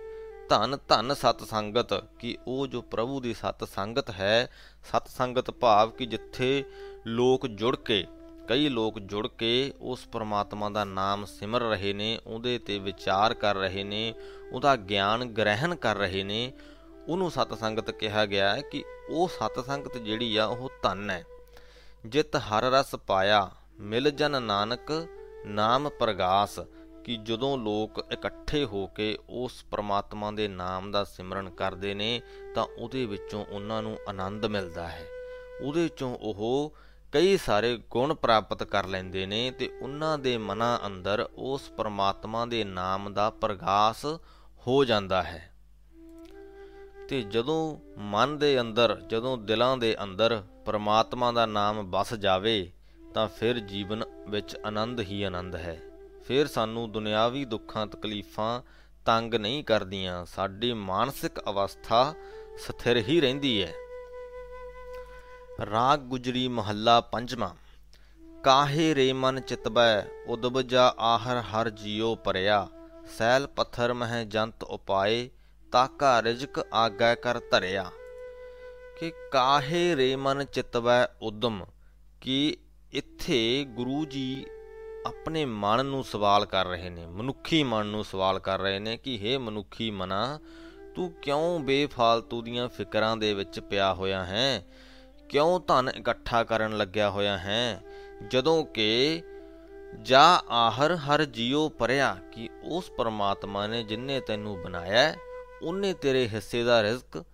ਧੰਨ ਧੰਨ ਸਤ ਸੰਗਤ ਕਿ ਉਹ ਜੋ ਪ੍ਰਭੂ ਦੀ ਸਤ ਸੰਗਤ ਹੈ, ਸਤ ਸੰਗਤ ਭਾਵ ਕਿ ਜਿੱਥੇ ਲੋਕ ਜੁੜ ਕੇ ਕਈ ਲੋਕ ਜੁੜ ਕੇ ਉਸ ਪ੍ਰਮਾਤਮਾ ਦਾ ਨਾਮ ਸਿਮਰ ਰਹੇ ਨੇ, ਉਹਦੇ ਤੇ ਵਿਚਾਰ ਕਰ ਰਹੇ ਨੇ, ਉਹਦਾ ਗਿਆਨ ਗ੍ਰਹਿਣ ਕਰ ਰਹੇ ਨੇ। ਉਹਨੂੰ ਸਤ ਸੰਗਤ ਕਿਹਾ ਗਿਆ ਹੈ ਕਿ ਉਹ ਸਤ ਸੰਗਤ ਜਿਹੜੀ ਆ, ਉਹ ਧੰਨ ਹੈ। ਜਿਤ ਹਰ ਰਸ ਪਾਇਆ, ਮਿਲ ਜਨ ਨਾਨਕ, ਨਾਮ ਪ੍ਰਗਾਸ। ਕਿ ਜਦੋਂ ਲੋਕ ਇਕੱਠੇ ਹੋ ਕੇ ਉਸ ਪ੍ਰਮਾਤਮਾ ਦੇ ਨਾਮ ਦਾ ਸਿਮਰਨ ਕਰਦੇ ਨੇ, ਤਾਂ ਉਹਦੇ ਵਿੱਚੋਂ ਉਹਨਾਂ ਨੂੰ ਆਨੰਦ ਮਿਲਦਾ ਹੈ। ਉਹਦੇ ਵਿੱਚੋਂ ਉਹ ਕਈ ਸਾਰੇ ਗੁਣ ਪ੍ਰਾਪਤ ਕਰ ਲੈਂਦੇ ਨੇ ਤੇ ਉਹਨਾਂ ਦੇ ਮਨਾਂ ਅੰਦਰ ਉਸ ਪ੍ਰਮਾਤਮਾ ਦੇ ਨਾਮ ਦਾ ਪ੍ਰਗਾਸ ਹੋ ਜਾਂਦਾ ਹੈ। ਤੇ ਜਦੋਂ ਮਨ ਦੇ ਅੰਦਰ, ਜਦੋਂ ਦਿਲਾਂ ਦੇ ਅੰਦਰ ਪ੍ਰਮਾਤਮਾ ਦਾ ਨਾਮ ਵਸ ਜਾਵੇ, ਤਾਂ ਫਿਰ ਜੀਵਨ ਵਿੱਚ ਆਨੰਦ ਹੀ ਆਨੰਦ ਹੈ। ਫਿਰ ਸਾਨੂੰ ਦੁਨਿਆਵੀ ਦੁੱਖਾਂ, ਤਕਲੀਫਾਂ ਤੰਗ ਨਹੀਂ ਕਰਦੀਆਂ। ਸਾਡੀ ਮਾਨਸਿਕ ਅਵਸਥਾ ਸਥਿਰ ਹੀ ਰਹਿੰਦੀ ਹੈ। ਰਾਗ ਗੁਜਰੀ ਮਹੱਲਾ ਪੰਜਵਾਂ। ਕਾਹੇ ਰੇ ਮਨ ਚਿਤਬੈ, ਉਦਬਜਾ ਆਹਰ ਹਰ ਜੀਉ ਪਰਿਆ। ਸੈਲ ਪੱਥਰ ਮਹਿ ਜੰਤ ਉਪਾਏ ਤਾਕਾ ਰਿਜਕ ਆਗੈ ਕਰ ਧਰਿਆ। ਕਿ ਕਾਹੇ ਰੇ ਮਨ ਚਿਤਵੈ ਉਦਮ, ਕਿ ਇੱਥੇ ਗੁਰੂ ਜੀ ਆਪਣੇ ਮਨ ਨੂੰ ਸਵਾਲ ਕਰ ਰਹੇ ਨੇ, ਮਨੁੱਖੀ ਮਨ ਨੂੰ ਸਵਾਲ ਕਰ ਰਹੇ ਨੇ ਕਿ हे ਮਨੁੱਖੀ ਮਨਾ, ਤੂੰ ਕਿਉਂ ਬੇਫਾਲਤੂ ਦੀਆਂ ਫਿਕਰਾਂ ਦੇ ਵਿੱਚ ਪਿਆ ਹੋਇਆ ਹੈ? ਕਿਉਂ ਧਨ ਇਕੱਠਾ ਕਰਨ ਲੱਗਿਆ ਹੋਇਆ ਹੈ? ਜਦੋਂ ਕਿ ਜਾ ਆਹਰ ਹਰ ਜੀਉ ਪਰਿਆ ਕਿ ਉਸ ਪਰਮਾਤਮਾ ਨੇ ਜਿਨਨੇ ਤੈਨੂੰ ਬਣਾਇਆ ਉਹਨੇ ਤੇਰੇ ਹਿੱਸੇ ਦਾ ਰਿਜ਼ਕ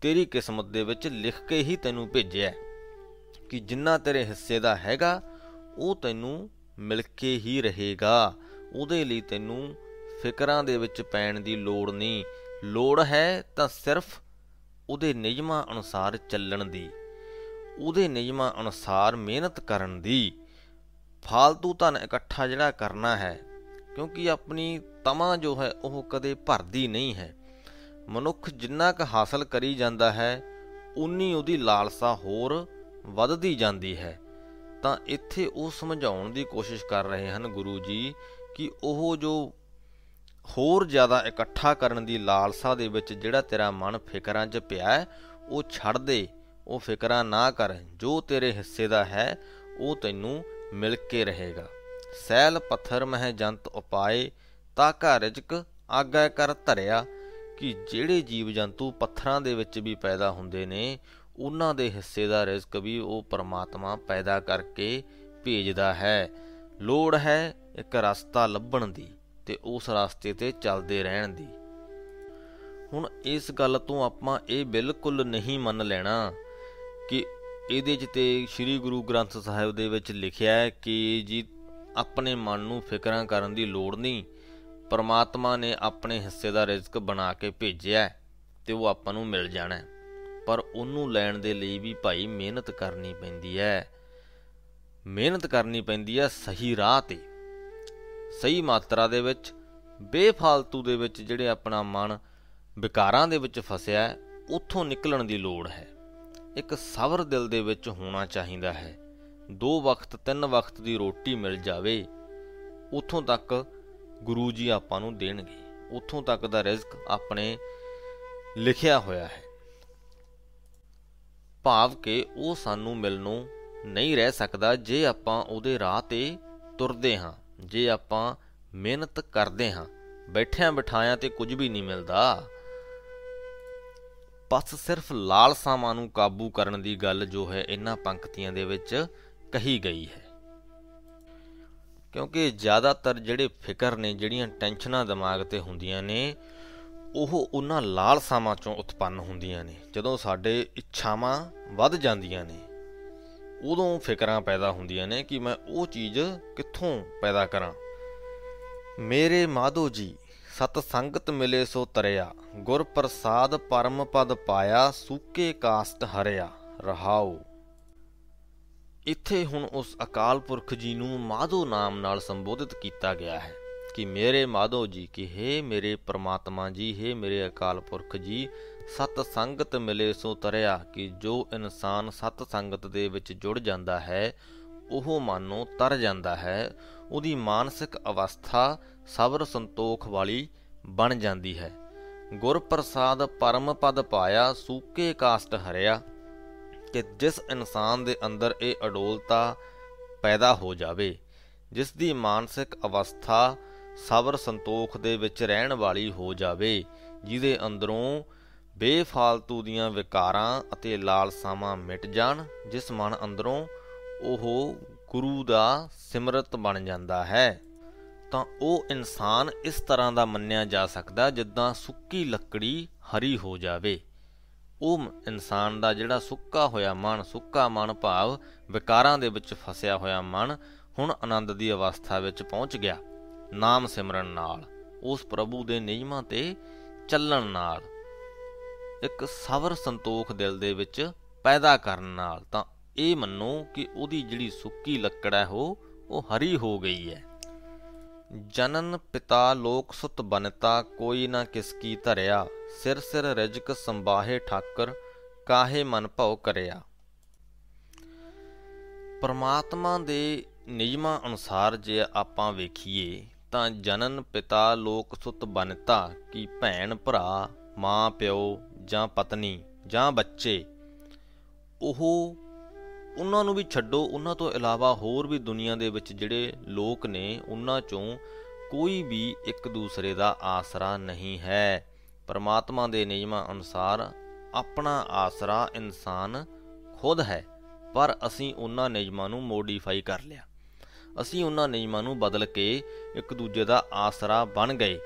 ਤੇਰੀ ਕਿਸਮਤ ਦੇ ਵਿੱਚ ਲਿਖ ਕੇ ਹੀ ਤੈਨੂੰ ਭੇਜਿਆ ਕਿ ਜਿੰਨਾ ਤੇਰੇ ਹਿੱਸੇ ਦਾ ਹੈਗਾ, ਉਹ ਤੈਨੂੰ ਮਿਲ ਕੇ ਹੀ ਰਹੇਗਾ। ਉਹਦੇ ਲਈ ਤੈਨੂੰ ਫਿਕਰਾਂ ਦੇ ਵਿੱਚ ਪੈਣ ਦੀ ਲੋੜ ਨਹੀਂ। ਲੋੜ ਹੈ ਤਾਂ ਸਿਰਫ ਉਹਦੇ ਨਿਯਮਾਂ ਅਨੁਸਾਰ ਚੱਲਣ ਦੀ। ਉਹਦੇ ਨਿਯਮਾਂ ਅਨੁਸਾਰ ਮਿਹਨਤ ਕਰਨ ਦੀ। ਫਾਲਤੂ ਧਨ ਇਕੱਠਾ ਜਿਹੜਾ ਕਰਨਾ ਹੈ, ਕਿਉਂਕਿ ਆਪਣੀ ਤਮਾ ਜੋ ਹੈ ਉਹ ਕਦੇ ਭਰਦੀ ਨਹੀਂ ਹੈ। ਮਨੁੱਖ ਜਿੰਨਾ ਕੁ ਹਾਸਲ ਕਰੀ ਜਾਂਦਾ ਹੈ, ਉਨੀ ਉਹਦੀ ਲਾਲਸਾ ਹੋਰ ਵੱਧਦੀ ਜਾਂਦੀ ਹੈ। ਤਾਂ ਇੱਥੇ ਉਹ ਸਮਝਾਉਣ ਦੀ ਕੋਸ਼ਿਸ਼ ਕਰ ਰਹੇ ਹਨ ਗੁਰੂ ਜੀ ਕਿ ਉਹ ਜੋ ਹੋਰ ਜ਼ਿਆਦਾ ਇਕੱਠਾ ਕਰਨ ਦੀ ਲਾਲਸਾ ਦੇ ਵਿੱਚ ਜਿਹੜਾ ਤੇਰਾ ਮਨ ਫਿਕਰਾਂ 'ਚ ਪਿਆ ਹੈ, ਉਹ ਛੱਡ ਦੇ। ਉਹ ਫਿਕਰਾਂ ਨਾ ਕਰ, ਜੋ ਤੇਰੇ ਹਿੱਸੇ ਦਾ ਹੈ, ਉਹ ਤੈਨੂੰ ਮਿਲ ਕੇ ਰਹੇਗਾ। ਸੈਲ ਪੱਥਰ ਮਹਿ ਜੰਤ ਉਪਾਏ ਤਾਕਾ ਰਿਜਕ ਆਗਾ ਕਰ ਧਰਿਆ, ਕਿ ਜਿਹੜੇ ਜੀਵ ਜੰਤੂ ਪੱਥਰਾਂ ਦੇ ਵਿੱਚ ਵੀ ਪੈਦਾ ਹੁੰਦੇ ਨੇ, ਉਹਨਾਂ ਦੇ ਹਿੱਸੇ ਦਾ ਰਿਜ਼ਕ ਵੀ ਉਹ ਪਰਮਾਤਮਾ ਪੈਦਾ ਕਰਕੇ ਭੇਜਦਾ ਹੈ। ਲੋੜ ਹੈ ਇੱਕ ਰਸਤਾ ਲੱਭਣ ਦੀ ਤੇ ਉਸ ਰਸਤੇ ਤੇ ਚੱਲਦੇ ਰਹਿਣ ਦੀ। ਹੁਣ ਇਸ ਗੱਲ ਤੋਂ ਆਪਾਂ ਇਹ ਬਿਲਕੁਲ ਨਹੀਂ ਮੰਨ ਲੈਣਾ। ਕਿ ਇਹਦੇ 'ਚ ਤੇ ਸ੍ਰੀ ਗੁਰੂ ਗ੍ਰੰਥ ਸਾਹਿਬ ਦੇ ਵਿੱਚ ਲਿਖਿਆ ਹੈ ਕਿ ਜੀ ਆਪਣੇ ਮਨ ਨੂੰ ਫਿਕਰਾਂ ਕਰਨ ਦੀ ਲੋੜ ਨਹੀਂ, ਪਰਮਾਤਮਾ ਨੇ ਆਪਣੇ ਹਿੱਸੇ ਦਾ ਰਿਜ਼ਕ ਬਣਾ ਕੇ ਭੇਜਿਆ ਤੇ ਉਹ ਆਪਾਂ ਨੂੰ ਮਿਲ ਜਾਣਾ ਪਰ ਉਹਨੂੰ ਲੈਣ ਦੇ ਲਈ ਵੀ ਭਾਈ ਮਿਹਨਤ ਕਰਨੀ ਪੈਂਦੀ ਹੈ। ਮਿਹਨਤ ਕਰਨੀ ਪੈਂਦੀ ਹੈ ਸਹੀ ਰਾਹ ਤੇ। ਸਹੀ ਮਾਤਰਾ ਦੇ ਵਿੱਚ, ਬੇਫਾਲਤੂ ਦੇ ਵਿੱਚ ਜਿਹੜੇ ਆਪਣਾ ਮਨ ਵਿਕਾਰਾਂ ਦੇ ਵਿੱਚ ਫਸਿਆ ਹੈ, ਉੱਥੋਂ ਨਿਕਲਣ ਦੀ ਲੋੜ ਹੈ। ਇੱਕ ਸਬਰ ਦਿਲ ਦੇ ਵਿੱਚ ਹੋਣਾ ਚਾਹੀਦਾ ਹੈ। ਦੋ ਵਕਤ, ਤਿੰਨ ਵਕਤ ਦੀ ਰੋਟੀ ਮਿਲ ਜਾਵੇ, ਉੱਥੋਂ ਤੱਕ ਗੁਰੂ ਜੀ ਆਪਾਂ ਨੂੰ ਦੇਣਗੇ। ਉੱਥੋਂ ਤੱਕ ਦਾ ਰਿਜ਼ਕ ਆਪਣੇ ਲਿਖਿਆ ਹੋਇਆ ਹੈ। ਭਾਵ ਕਿ ਉਹ ਸਾਨੂੰ ਮਿਲਣੋਂ ਨਹੀਂ ਰਹਿ ਸਕਦਾ ਜੇ ਆਪਾਂ ਉਹਦੇ ਰਾਹ ਤੇ ਤੁਰਦੇ ਹਾਂ, ਜੇ ਆਪਾਂ ਮਿਹਨਤ ਕਰਦੇ ਹਾਂ। ਬੈਠਿਆਂ ਬਿਠਾਇਆਂ ਤੇ ਕੁਝ ਵੀ ਨਹੀਂ ਮਿਲਦਾ। ਬਸ ਸਿਰਫ ਲਾਲਸਾਵਾਂ ਨੂੰ ਕਾਬੂ ਕਰਨ ਦੀ ਗੱਲ ਜੋ ਹੈ ਇਹਨਾਂ ਪੰਕਤੀਆਂ ਦੇ ਵਿੱਚ ਕਹੀ ਗਈ ਹੈ। ਕਿਉਂਕਿ ਜ਼ਿਆਦਾਤਰ ਜਿਹੜੇ ਫਿਕਰ ਨੇ, ਜਿਹੜੀਆਂ ਟੈਨਸ਼ਨਾਂ ਦਿਮਾਗ ਤੇ ਹੁੰਦੀਆਂ ਨੇ, ਉਹ ਉਹਨਾਂ ਲਾਲਸਾਵਾਂ ਚੋਂ ਉਤਪੰਨ ਹੁੰਦੀਆਂ ਨੇ। ਜਦੋਂ ਸਾਡੇ ਇੱਛਾਵਾਂ ਵੱਧ ਜਾਂਦੀਆਂ ਨੇ, ਉਦੋਂ ਫਿਕਰਾਂ ਪੈਦਾ ਹੁੰਦੀਆਂ ਨੇ ਕਿ ਮੈਂ ਉਹ ਚੀਜ਼ ਕਿੱਥੋਂ ਪੈਦਾ ਕਰਾਂ। ਮੇਰੇ ਮਾਧੋ ਜੀ ਸਤ ਸੰਗਤ ਮਿਲੇ ਸੋ ਤਰਿਆ, ਗੁਰ ਪ੍ਰਸਾਦ ਪਰਮ ਪਦ ਪਾਇਆ, ਸੂਕੇ ਕਾਸਟ ਹਰਿਆ, ਰਹਾਉ। ਇੱਥੇ ਹੁਣ ਉਸ ਅਕਾਲ ਪੁਰਖ ਜੀ ਨੂੰ ਮਾਧੋ ਨਾਮ ਨਾਲ ਸੰਬੋਧਿਤ ਕੀਤਾ ਗਿਆ ਹੈ ਕਿ ਮੇਰੇ ਮਾਧੋ ਜੀ ਕਿ हे ਮੇਰੇ ਪ੍ਰਮਾਤਮਾ ਜੀ हे ਮੇਰੇ ਅਕਾਲ ਪੁਰਖ ਜੀ, ਸਤ ਸੰਗਤ ਮਿਲੇ ਸੋ ਤਰਿਆ ਕਿ ਜੋ ਇਨਸਾਨ ਸਤ ਸੰਗਤ ਦੇ ਵਿੱਚ ਜੁੜ ਜਾਂਦਾ ਹੈ, ਉਹ ਮਾਨੋ ਤਰ ਜਾਂਦਾ ਹੈ ਉਹਦੀ ਮਾਨਸਿਕ ਅਵਸਥਾ ਸਬਰ ਸੰਤੋਖ ਵਾਲੀ ਬਣ ਜਾਂਦੀ ਹੈ। ਗੁਰ ਪ੍ਰਸਾਦ ਪਰਮ ਪਦ ਪਾਇਆ, ਸੂਕੇ ਕਾਸਟ ਹਰਿਆ, ਕਿ ਜਿਸ ਇਨਸਾਨ ਦੇ ਅੰਦਰ ਇਹ ਅਡੋਲਤਾ ਪੈਦਾ ਹੋ ਜਾਵੇ, ਜਿਸ ਦੀ ਮਾਨਸਿਕ ਅਵਸਥਾ ਸਬਰ ਸੰਤੋਖ ਦੇ ਵਿੱਚ ਰਹਿਣ ਵਾਲੀ ਹੋ ਜਾਵੇ, ਜਿਹਦੇ ਅੰਦਰੋਂ ਬੇਫਾਲਤੂ ਦੀਆਂ ਵਿਕਾਰਾਂ ਅਤੇ ਲਾਲਸਾਵਾਂ ਮਿਟ ਜਾਣ, ਜਿਸ ਮਨ ਅੰਦਰੋਂ ਉਹ ਗੁਰੂ ਦਾ ਸਿਮਰਤ ਬਣ ਜਾਂਦਾ ਹੈ, ਤਾਂ ਉਹ ਇਨਸਾਨ ਇਸ ਤਰ੍ਹਾਂ ਦਾ ਮੰਨਿਆ ਜਾ ਸਕਦਾ ਜਿੱਦਾਂ ਸੁੱਕੀ ਲੱਕੜੀ ਹਰੀ ਹੋ ਜਾਵੇ। ਉਹ ਇਨਸਾਨ ਦਾ ਜਿਹੜਾ ਸੁੱਕਾ ਹੋਇਆ ਮਨ, ਸੁੱਕਾ ਮਨ ਭਾਵ ਵਿਕਾਰਾਂ ਦੇ ਵਿੱਚ ਫਸਿਆ ਹੋਇਆ ਮਨ, ਹੁਣ ਆਨੰਦ ਦੀ ਅਵਸਥਾ ਵਿੱਚ ਪਹੁੰਚ ਗਿਆ। ਨਾਮ ਸਿਮਰਨ ਨਾਲ, ਉਸ ਪ੍ਰਭੂ ਦੇ ਨਿਯਮਾਂ ਤੇ ਚੱਲਣ ਨਾਲ, ਇੱਕ ਸਬਰ ਸੰਤੋਖ ਦਿਲ ਦੇ ਵਿੱਚ ਪੈਦਾ ਕਰਨ ਨਾਲ, ਤਾਂ ਇਹ ਮੰਨੋ ਕਿ ਉਹਦੀ ਜਿਹੜੀ ਸੁੱਕੀ ਲੱਕੜ ਹੈ ਉਹ ਉਹ ਹਰੀ ਹੋ ਗਈ ਹੈ। ਜਨਨ ਪਿਤਾ ਲੋਕ ਸੁਤ ਬਨਤਾ, ਕੋਈ ਨਾ ਕਿਸ ਕੀ ਧਰਿਆ। ਸਿਰ ਸਿਰ ਰਿਜਕ ਸੰਬਾਹੇ ਠਾਕਰ, ਕਾਹੇ ਮਨ ਭਉ ਕਰਿਆ। ਪਰਮਾਤਮਾ ਦੇ ਨਿਯਮਾਂ ਅਨੁਸਾਰ ਜੇ ਆਪਾਂ ਵੇਖੀਏ, ਤਾਂ ਜਨਨ ਪਿਤਾ ਲੋਕ ਸੁਤ ਬਨਤਾ, ਕੀ ਭੈਣ, ਭਰਾ, ਮਾਂ, ਪਿਓ ਜਾਂ ਪਤਨੀ ਜਾਂ ਬੱਚੇ, ਉਹ ਉਹਨਾਂ ਨੂੰ ਵੀ ਛੱਡੋ, ਉਹਨਾਂ ਤੋਂ ਇਲਾਵਾ ਹੋਰ ਵੀ ਦੁਨੀਆ ਦੇ ਵਿੱਚ ਜਿਹੜੇ ਲੋਕ ਨੇ, ਉਹਨਾਂ ਚੋਂ ਕੋਈ ਵੀ ਇੱਕ ਦੂਸਰੇ ਦਾ ਆਸਰਾ ਨਹੀਂ ਹੈ। ਪਰਮਾਤਮਾ ਦੇ ਨਿਯਮਾਂ ਅਨੁਸਾਰ ਆਪਣਾ ਆਸਰਾ ਇਨਸਾਨ ਖੁਦ ਹੈ, ਪਰ ਅਸੀਂ ਉਹਨਾਂ ਨਿਯਮਾਂ ਨੂੰ ਮੋਡੀਫਾਈ ਕਰ ਲਿਆ। ਅਸੀਂ ਉਹਨਾਂ ਨਿਯਮਾਂ ਨੂੰ ਬਦਲ ਕੇ ਇੱਕ ਦੂਜੇ ਦਾ ਆਸਰਾ ਬਣ ਗਏ।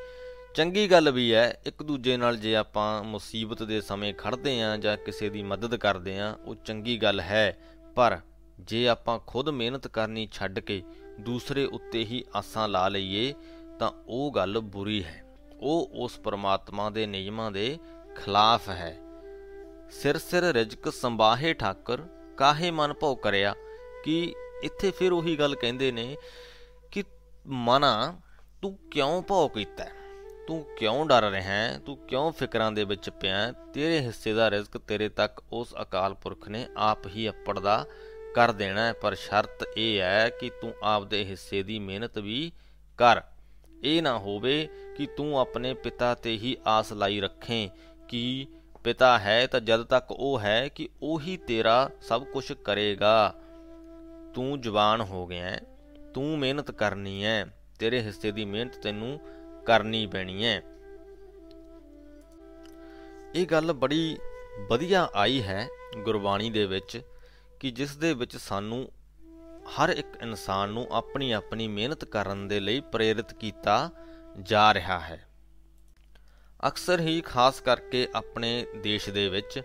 ਚੰਗੀ ਗੱਲ ਵੀ ਹੈ, ਇੱਕ ਦੂਜੇ ਨਾਲ ਜੇ ਆਪਾਂ ਮੁਸੀਬਤ ਦੇ ਸਮੇਂ ਖੜਦੇ ਆਂ ਜਾਂ ਕਿਸੇ ਦੀ ਮਦਦ ਕਰਦੇ ਆਂ ਉਹ ਚੰਗੀ ਗੱਲ ਹੈ ਪਰ ਜੇ ਆਪਾਂ ਖੁਦ ਮਿਹਨਤ ਕਰਨੀ ਛੱਡ ਕੇ ਦੂਸਰੇ ਉੱਤੇ ਹੀ ਆਸਾਂ ਲਾ ਲਈਏ, ਤਾਂ ਉਹ ਗੱਲ ਬੁਰੀ ਹੈ। ਉਹ ਉਸ ਪਰਮਾਤਮਾ ਦੇ ਨਿਯਮਾਂ ਦੇ ਖਿਲਾਫ ਹੈ। ਸਿਰ ਸਿਰ ਰਿਜਕ ਸੰਬਾਹੇ ਠਾਕਰ, ਕਾਹੇ ਮਨ ਭਉ ਕਰਿਆ? ਕਿ ਇੱਥੇ ਫਿਰ ਉਹੀ ਗੱਲ ਕਹਿੰਦੇ ਨੇ ਕਿ ਮਨਾ, ਤੂੰ ਕਿਉਂ ਭਉ ਕੀਤਾ? ਤੂੰ ਕਿਉਂ ਡਰ ਰਿਹਾ ਹੈ? ਤੂੰ ਕਿਉਂ ਫਿਕਰਾਂ ਦੇ ਵਿੱਚ ਪਿਆ ਤੇਰੇ ਹਿੱਸੇ ਦਾ ਰਿਜ਼ਕ ਤੇਰੇ ਤੱਕ ਉਸ ਅਕਾਲ ਪੁਰਖ ਨੇ ਆਪ ਹੀ ਅਪੜਦਾ ਕਰ ਦੇਣਾ ਹੈ। ਪਰ ਸ਼ਰਤ ਇਹ ਹੈ ਕਿ ਤੂੰ ਆਪਦੇ ਹਿੱਸੇ ਦੀ ਮਿਹਨਤ ਵੀ ਕਰ। ਇਹ ਨਾ ਹੋਵੇ ਕਿ ਤੂੰ ਆਪਣੇ ਪਿਤਾ ਤੇ ਹੀ ਆਸ ਲਾਈ ਰੱਖੇ ਕਿ ਪਿਤਾ ਹੈ ਤਾਂ ਜਦ ਤੱਕ ਉਹ ਹੈ ਕਿ ਉਹੀ ਤੇਰਾ ਸਭ ਕੁਝ ਕਰੇਗਾ। ਤੂੰ ਜਵਾਨ ਹੋ ਗਿਆ ਤੂੰ ਮਿਹਨਤ ਕਰਨੀ ਹੈ। ਤੇਰੇ ਹਿੱਸੇ ਦੀ ਮਿਹਨਤ ਤੈਨੂੰ ਕਰਨੀ ਪੈਣੀ ਹੈ ਇਹ ਗੱਲ ਬੜੀ ਵਧੀਆ ਆਈ ਹੈ ਗੁਰਬਾਣੀ ਦੇ ਵਿੱਚ ਕਿ ਜਿਸ ਦੇ ਵਿੱਚ ਸਾਨੂੰ ਹਰ ਇੱਕ ਇਨਸਾਨ ਨੂੰ ਆਪਣੀ ਆਪਣੀ ਮਿਹਨਤ ਕਰਨ ਦੇ ਲਈ ਪ੍ਰੇਰਿਤ ਕੀਤਾ ਜਾ ਰਿਹਾ ਹੈ। ਅਕਸਰ ਹੀ ਖਾਸ ਕਰਕੇ ਆਪਣੇ ਦੇਸ਼ ਦੇ ਵਿੱਚ